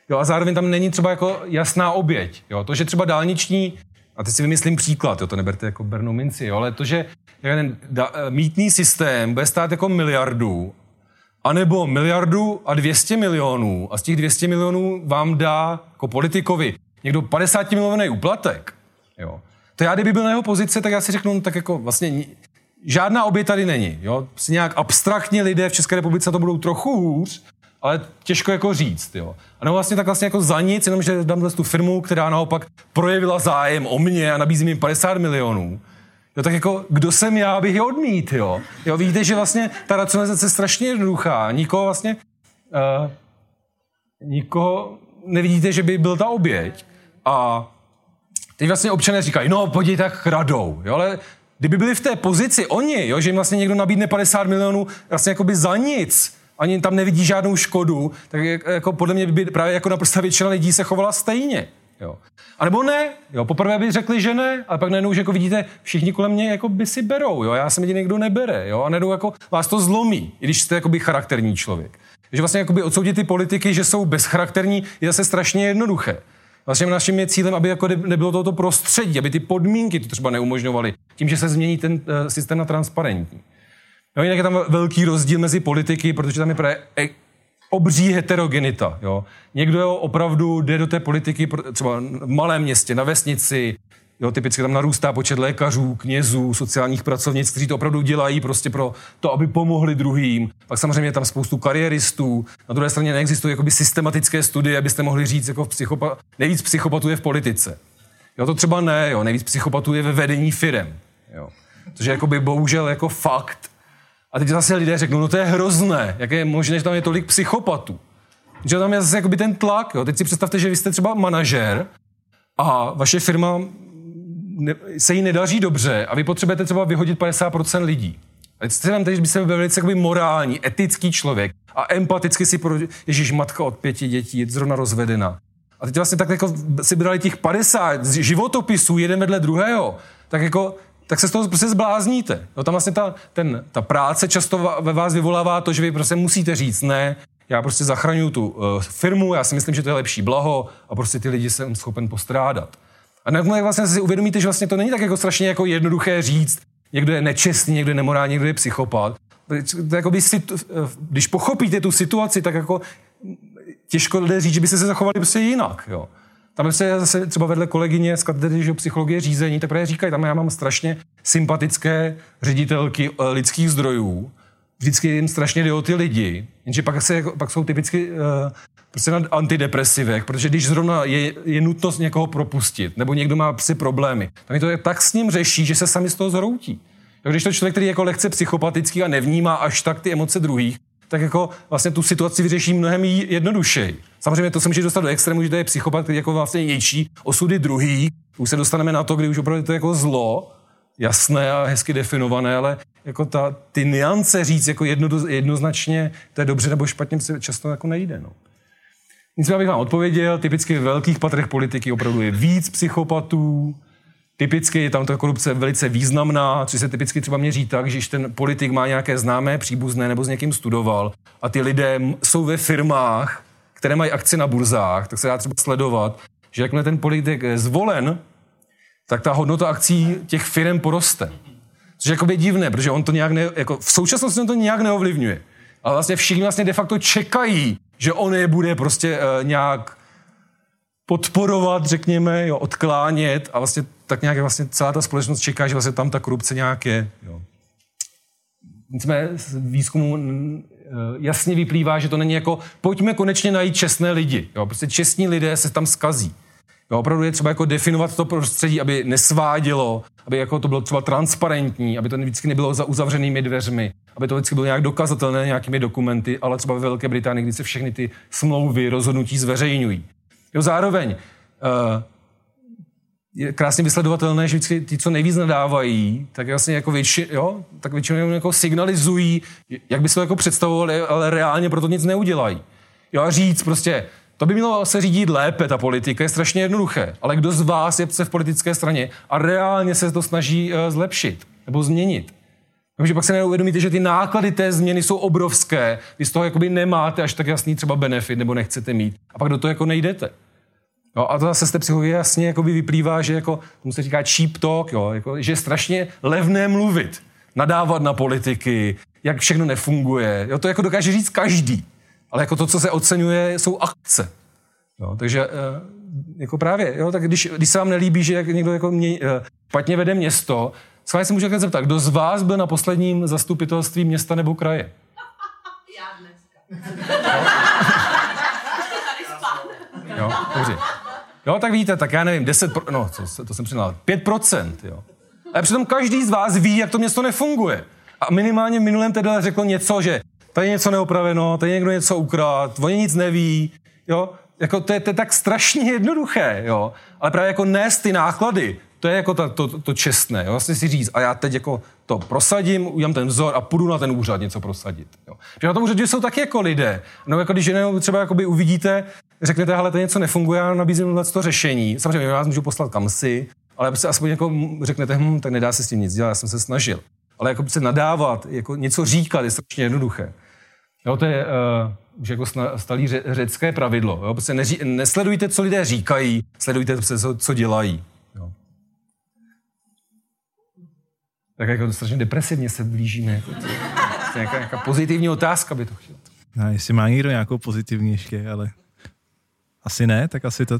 Jo, a zároveň tam není třeba jako jasná oběť. Jo. To, že třeba dálniční, a teď si vymyslím příklad, jo, to neberte jako bernou minci, jo, ale to, že ten da, eh, mítný systém bude stát jako miliardu, anebo miliardu a 200 milionů a z těch 200 milionů vám dá jako politikovi někdo 50 milionový úplatek, jo. To já, kdyby byl na jeho pozici, tak já si řeknu, no, tak jako vlastně žádná oběť tady není, jo. Si nějak abstraktně lidé v České republice to budou trochu hůř, ale těžko jako říct, jo. A nebo vlastně tak vlastně jako za nic, jenom že dám tu firmu, která naopak projevila zájem o mě a nabízí mi 50 milionů, Jo, tak jako, kdo jsem já, abych je odmít, jo? Jo, vidíte, že vlastně ta racionalizace je strašně jednoduchá. Nikoho vlastně, uh, nikoho nevidíte, že by byl ta oběť. A teď vlastně občané říkají, no, podívejte, tak radou, jo, ale kdyby byli v té pozici oni, jo, že jim vlastně někdo nabídne 50 milionů vlastně jakoby za nic, ani tam nevidí žádnou škodu, tak jak- jako podle mě by právě jako naprosto většina lidí se chovala stejně. Jo. A nebo ne, jo, poprvé by řekli, že ne, ale pak najednou, že jako vidíte, všichni kolem mě jako by si berou, jo, já jsem jediný, kdo nebere, jo, a najednou jako vás to zlomí, i když jste jakoby charakterní člověk. Takže vlastně jakoby odsoudit ty politiky, že jsou bezcharakterní, je zase strašně jednoduché. Vlastně naším je cílem, aby jako ne- nebylo tohoto prostředí, aby ty podmínky to třeba neumožňovaly, tím, že se změní ten uh, systém na transparentní. Jo, jinak je tam velký rozdíl mezi politiky, protože tam je právě e- obří heterogenita. Jo. Někdo jo, opravdu jde do té politiky třeba v malém městě, na vesnici, jo, typicky tam narůstá počet lékařů, knězů, sociálních pracovnic, kteří to opravdu dělají prostě pro to, aby pomohli druhým. Pak samozřejmě je tam spoustu kariéristů. Na druhé straně neexistují jakoby systematické studie, abyste mohli říct, jako psychopa- nejvíc psychopatů je v politice. Jo, to třeba ne, jo, nejvíc psychopatů je ve vedení firem. Jo. Což je jakoby bohužel jako fakt. A teď zase lidé řeknou, no to je hrozné, jak je možné, že tam je tolik psychopatů. Že tam je zase jakoby ten tlak. Jo. Teď si představte, že vy jste třeba manažer a vaše firma se jí nedaří dobře a vy potřebujete třeba vyhodit 50% lidí. A teď si vemte, že by se byl velice jakoby morální, etický člověk a empaticky si pro... Ježíš, matka od pěti dětí, je zrovna rozvedena. A teď vlastně tak jako si brali těch 50 z životopisů jeden vedle druhého, tak jako tak se z toho prostě zblázníte. No, tam vlastně ta, ten, ta práce často ve vás vyvolává to, že vy prostě musíte říct ne, já prostě zachraňuju tu uh, firmu, já si myslím, že to je lepší blaho a prostě ty lidi jsem schopen postrádat. A nakonec vlastně si uvědomíte, že vlastně to není tak jako strašně jako jednoduché říct, někdo je nečestný, někdo je nemorální, někdo je psychopat. To jako by si, když pochopíte tu situaci, tak jako těžko lidé říct, že by se zachovali prostě jinak. Jo. Tam se zase třeba vedle kolegyně z katedry psychologie řízení, tak právě říkají, tam já mám strašně sympatické ředitelky eh, lidských zdrojů, vždycky jim strašně jde o ty lidi, jenže pak, se, jako- pak jsou typicky uh, prostě na antidepresivech, protože když zrovna je, je nutnost někoho propustit, nebo někdo má psy problémy, tak to je, tak s ním řeší, že se sami z toho zhroutí. Tak když to člověk, který je jako lehce psychopatický a nevnímá až tak ty emoce druhých, tak jako vlastně tu situaci vyřeší mnohem jednodušeji. Samozřejmě to se může dostat do extrému, že to je psychopat, který jako vlastně něčí osudy druhý. Už se dostaneme na to, kdy už opravdu to je jako zlo, jasné a hezky definované, ale jako ta, ty niance říct jako jedno, jednoznačně, to je dobře nebo špatně, se často jako nejde. No. Nicméně bych vám odpověděl, typicky v velkých patrech politiky opravdu je víc psychopatů, Typicky je tam ta korupce velice významná, což se typicky třeba měří tak, že když ten politik má nějaké známé, příbuzné nebo s někým studoval a ty lidé jsou ve firmách, které mají akci na burzách, tak se dá třeba sledovat, že jakmile ten politik je zvolen, tak ta hodnota akcí těch firm poroste. Což je divné, protože on to nějak ne, jako v současnosti on to nějak neovlivňuje. Ale vlastně všichni vlastně de facto čekají, že on je bude prostě uh, nějak podporovat, řekněme, jo, odklánět a vlastně tak nějak vlastně celá ta společnost čeká, že vlastně tam ta korupce nějak je. Jo. Nicméně z výzkumu eh, jasně vyplývá, že to není jako pojďme konečně najít čestné lidi. Jo. Prostě čestní lidé se tam skazí. Jo, opravdu je třeba jako definovat to prostředí, aby nesvádělo, aby jako to bylo třeba transparentní, aby to vždycky nebylo za uzavřenými dveřmi, aby to vždycky bylo nějak dokazatelné nějakými dokumenty, ale třeba ve Velké Británii, kdy se všechny ty smlouvy, rozhodnutí zveřejňují. Jo, zároveň uh, je krásně vysledovatelné, že vždycky ti, co nejvíc nadávají, tak vlastně jako větši, jo, tak většinou jako signalizují, jak by se to jako představovali, ale reálně proto nic neudělají. Jo, a říct prostě, to by mělo se řídit lépe, ta politika je strašně jednoduché, ale kdo z vás je v politické straně a reálně se to snaží uh, zlepšit nebo změnit. Takže pak se neuvědomíte, že ty náklady té změny jsou obrovské, vy z toho jakoby nemáte až tak jasný třeba benefit nebo nechcete mít a pak do toho jako nejdete. Jo, a to zase z té psychologie jasně jakoby vyplývá, že jako, tomu se říká cheap talk, jo, jako, že je strašně levné mluvit, nadávat na politiky, jak všechno nefunguje. Jo, to jako dokáže říct každý. Ale jako to, co se oceňuje, jsou akce. Jo, takže eh, jako právě, jo, tak když, když se vám nelíbí, že jak někdo jako mě, eh, špatně vede město, schválně se můžete zeptat, kdo z vás byl na posledním zastupitelství města nebo kraje? Já dneska. Jo, dobře. Jo, tak víte, tak já nevím, 10, pro, no, to, to jsem přinal, 5%, jo. Ale přitom každý z vás ví, jak to město nefunguje. A minimálně v minulém teda řekl něco, že tady je něco neopraveno, tady někdo něco ukrát, oni nic neví, jo. Jako to je, to je tak strašně jednoduché, jo. Ale právě jako nést ty náklady, to je jako ta, to, to čestné, jo. Vlastně si říct, a já teď jako to prosadím, udělám ten vzor a půjdu na ten úřad něco prosadit. Jo. Že na tom úřadě jsou taky jako lidé. No jako když jenom třeba jakoby uvidíte, řeknete, hele, to něco nefunguje, já nabízím to řešení. Samozřejmě já vás můžu poslat kam si, ale prostě aspoň jako řeknete, hm, tak nedá se s tím nic dělat, já jsem se snažil. Ale jako se nadávat, jako něco říkat je strašně jednoduché. Jo, to je uh, už jako stalý ře, řecké pravidlo. Jo? Prostě neří, nesledujte, co lidé říkají, sledujte, co, co dělají. Jo? Tak jako strašně depresivně se blížíme. Jako to, to nějaká, nějaká pozitivní otázka by to chtěl. No, jestli má někdo nějakou pozitivní ještě, ale asi ne, tak asi to...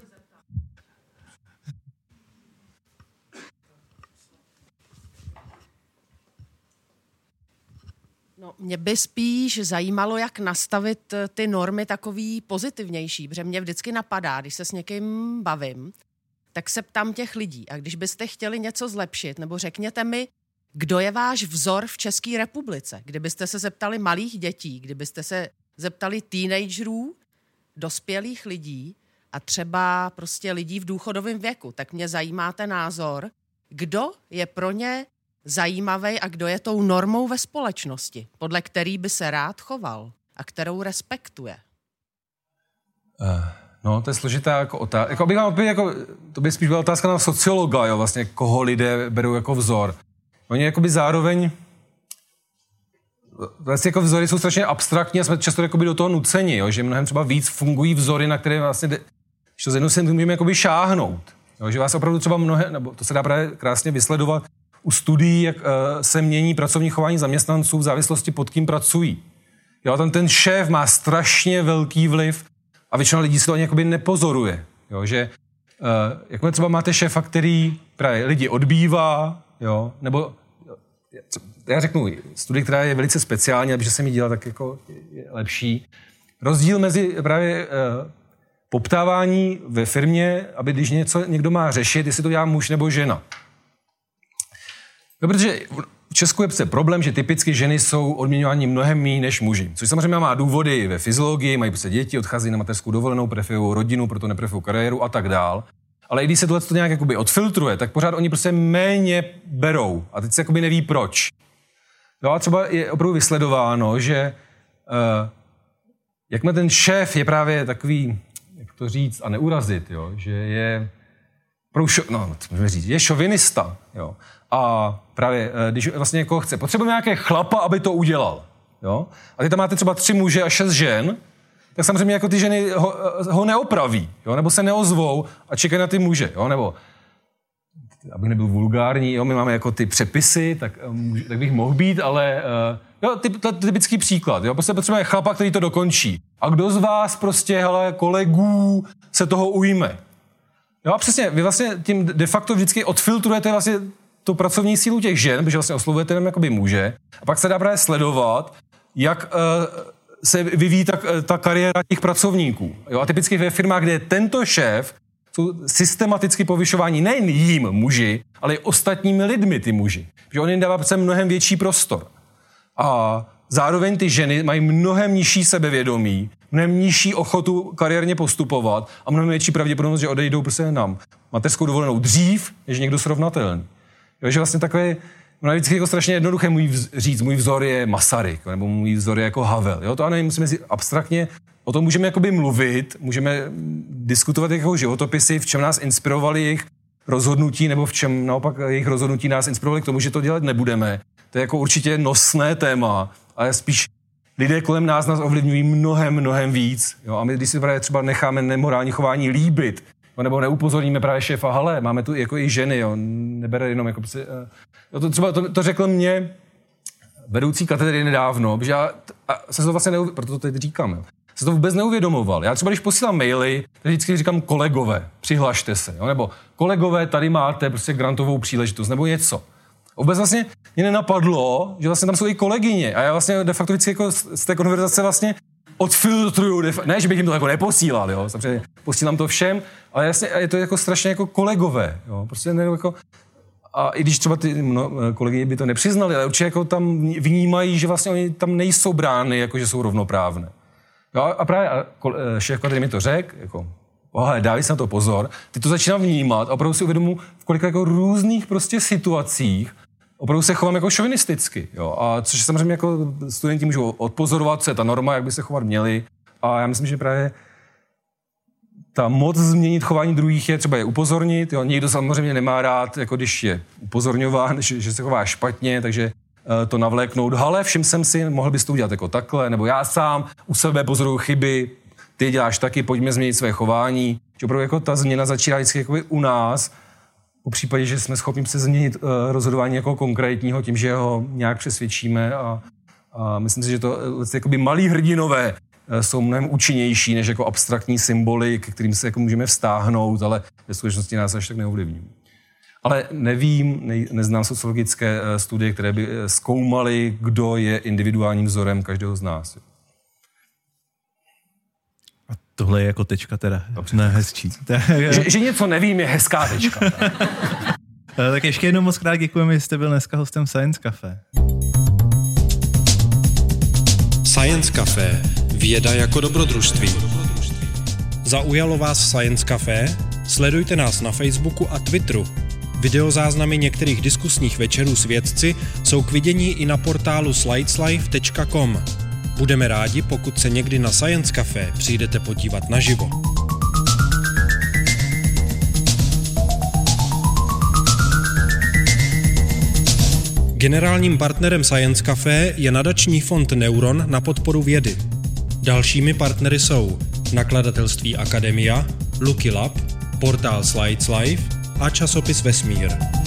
mě by spíš zajímalo, jak nastavit eh, ty normy takový pozitivnější, protože mě vždycky napadá, když se s někým bavím, tak se ptám těch lidí. A když byste chtěli něco zlepšit, nebo řekněte mi, kdo je váš vzor v České republice? Kdybyste se zeptali malých dětí, kdybyste se zeptali teenagerů, dospělých lidí a třeba prostě lidí v důchodovém věku, tak mě zajímá ten názor, kdo je pro ně zajímavý a kdo je tou normou ve společnosti, podle který by se rád choval a kterou respektuje. Uh, no, to je složitá jako otázka. Jako, bych jako, to by spíš byla otázka na sociologa, jo, vlastně, koho lidé berou jako vzor. Oni jakoby zároveň vlastně jako vzory jsou strašně abstraktní a jsme často jakoby do toho nuceni, jo, že mnohem třeba víc fungují vzory, na které vlastně, když to zjednou se můžeme jakoby šáhnout. Jo, že vás opravdu třeba mnohé, nebo to se dá právě krásně vysledovat u studií, jak uh, se mění pracovní chování zaměstnanců v závislosti pod kým pracují. Jo, tam ten šéf má strašně velký vliv a většina lidí si to ani jakoby nepozoruje. Jo, že uh, jakmile třeba máte šéfa, který právě lidi odbývá, jo, nebo já řeknu, studie, která je velice speciální, aby jsem ji dělal tak jako je lepší. Rozdíl mezi právě uh, poptávání ve firmě, aby když něco někdo má řešit, jestli to dělá muž nebo žena. No, protože v Česku je problém, že typicky ženy jsou odměňovány mnohem méně než muži. Což samozřejmě má důvody ve fyziologii, mají prostě děti, odchází na mateřskou dovolenou, preferují rodinu, proto nepreferují kariéru a tak dál. Ale i když se tohle to nějak jakoby odfiltruje, tak pořád oni prostě méně berou. A teď se jakoby neví proč. Jo, a třeba je opravdu vysledováno, že uh, jakmile ten šéf je právě takový, jak to říct a neurazit, jo, že je šo, no, to můžeme říct, je šovinista, jo. A právě, eh, když vlastně jako chce, potřebuje nějaké chlapa, aby to udělal, jo. A ty tam máte třeba tři muže a šest žen, tak samozřejmě jako ty ženy ho, eh, ho neopraví, jo, nebo se neozvou a čekají na ty muže, jo, nebo aby nebyl vulgární, jo, my máme jako ty přepisy, tak, eh, tak bych mohl být, ale jo, typ, to, typický příklad, jo, prostě potřebujeme chlapa, který to dokončí. A kdo z vás prostě, hele, kolegů se toho ujme? Jo, a přesně, vy vlastně tím de facto vždycky odfiltrujete vlastně tu pracovní sílu těch žen, protože vlastně oslovujete jenom jakoby muže, a pak se dá právě sledovat, jak uh, se vyvíjí ta, ta kariéra těch pracovníků. Jo, a typicky ve firmách, kde je tento šéf, jsou systematicky povyšování nejen jím muži, ale i ostatními lidmi ty muži. Že on jim dává mnohem větší prostor. A zároveň ty ženy mají mnohem nižší sebevědomí, mnohem nižší ochotu kariérně postupovat a mnohem větší pravděpodobnost, že odejdou prostě nám mateřskou dovolenou dřív, než někdo srovnatelný. Jo, že vlastně takové, no vždycky jako strašně jednoduché můj vz, říct, můj vzor je Masaryk, nebo můj vzor je jako Havel. Jo, to ano, musíme si abstraktně, o tom můžeme jakoby mluvit, můžeme diskutovat jako životopisy, v čem nás inspirovali jejich rozhodnutí, nebo v čem naopak jejich rozhodnutí nás inspirovali k tomu, že to dělat nebudeme. To je jako určitě nosné téma, ale spíš lidé kolem nás nás ovlivňují mnohem, mnohem víc. Jo? A my, když si třeba necháme nemorální chování líbit? Nebo neupozorníme právě šéfa, ale máme tu jako i ženy, jo? nebere jenom jako... Jo, to, třeba to, to řekl mě vedoucí katedry nedávno, že já a se to vlastně neuvědomoval, proto to teď říkám, jo? se to vůbec neuvědomoval. Já třeba, když posílám maily, tak vždycky říkám kolegové, přihlašte se, jo? nebo kolegové, tady máte prostě grantovou příležitost, nebo něco. Vůbec vlastně mě nenapadlo, že vlastně tam jsou i kolegyně a já vlastně de facto vždycky jako z té konverzace vlastně odfiltruju, ne, že bych jim to jako neposílal, jo, samozřejmě posílám to všem, ale jasně, je to jako strašně jako kolegové, jo, prostě ne, jako, a i když třeba ty no, kolegyně by to nepřiznali, ale určitě jako tam vnímají, že vlastně oni tam nejsou brány, jako že jsou rovnoprávné. Jo, a právě a šéf který mi to řekl, jako, oh, dávej si na to pozor, ty to začínám vnímat a opravdu si uvědomu, v kolika jako různých prostě situacích opravdu se chovám jako šovinisticky. Jo? A což samozřejmě jako studenti můžou odpozorovat, co je ta norma, jak by se chovat měli. A já myslím, že právě ta moc změnit chování druhých je třeba je upozornit. Jo? Někdo samozřejmě nemá rád, jako když je upozorňován, že, že se chová špatně, takže eh, to navléknout. Ale všim jsem si, mohl bys to udělat jako takhle, nebo já sám u sebe pozoruju chyby, ty děláš taky, pojďme změnit své chování. Že opravdu jako ta změna začíná vždycky u nás po případě, že jsme schopni se změnit uh, rozhodování jako konkrétního tím, že ho nějak přesvědčíme a, a myslím si, že to uh, jakoby malí hrdinové uh, jsou mnohem účinnější než jako abstraktní symboly, k kterým se jako můžeme vztáhnout, ale ve skutečnosti nás až tak neovlivňují. Ale nevím, ne, neznám sociologické studie, které by zkoumaly, kdo je individuálním vzorem každého z nás. Tohle je jako tečka teda. Dobře. Ne, hezčí. že, že něco nevím, je hezká tečka. Eh, tak ještě jednou moc krát děkujeme, že jste byl dneska hostem Science Café. Science Café. Věda jako dobrodružství. Zaujalo vás Science Café? Sledujte nás na Facebooku a Twitteru. Videozáznamy některých diskusních večerů s vědci jsou k vidění i na portálu slideslife.com. Budeme rádi, pokud se někdy na Science Café přijdete podívat naživo. Generálním partnerem Science Café je nadační fond Neuron na podporu vědy. Dalšími partnery jsou nakladatelství Akademia, Lucky Lab, portál Slides Life a časopis Vesmír.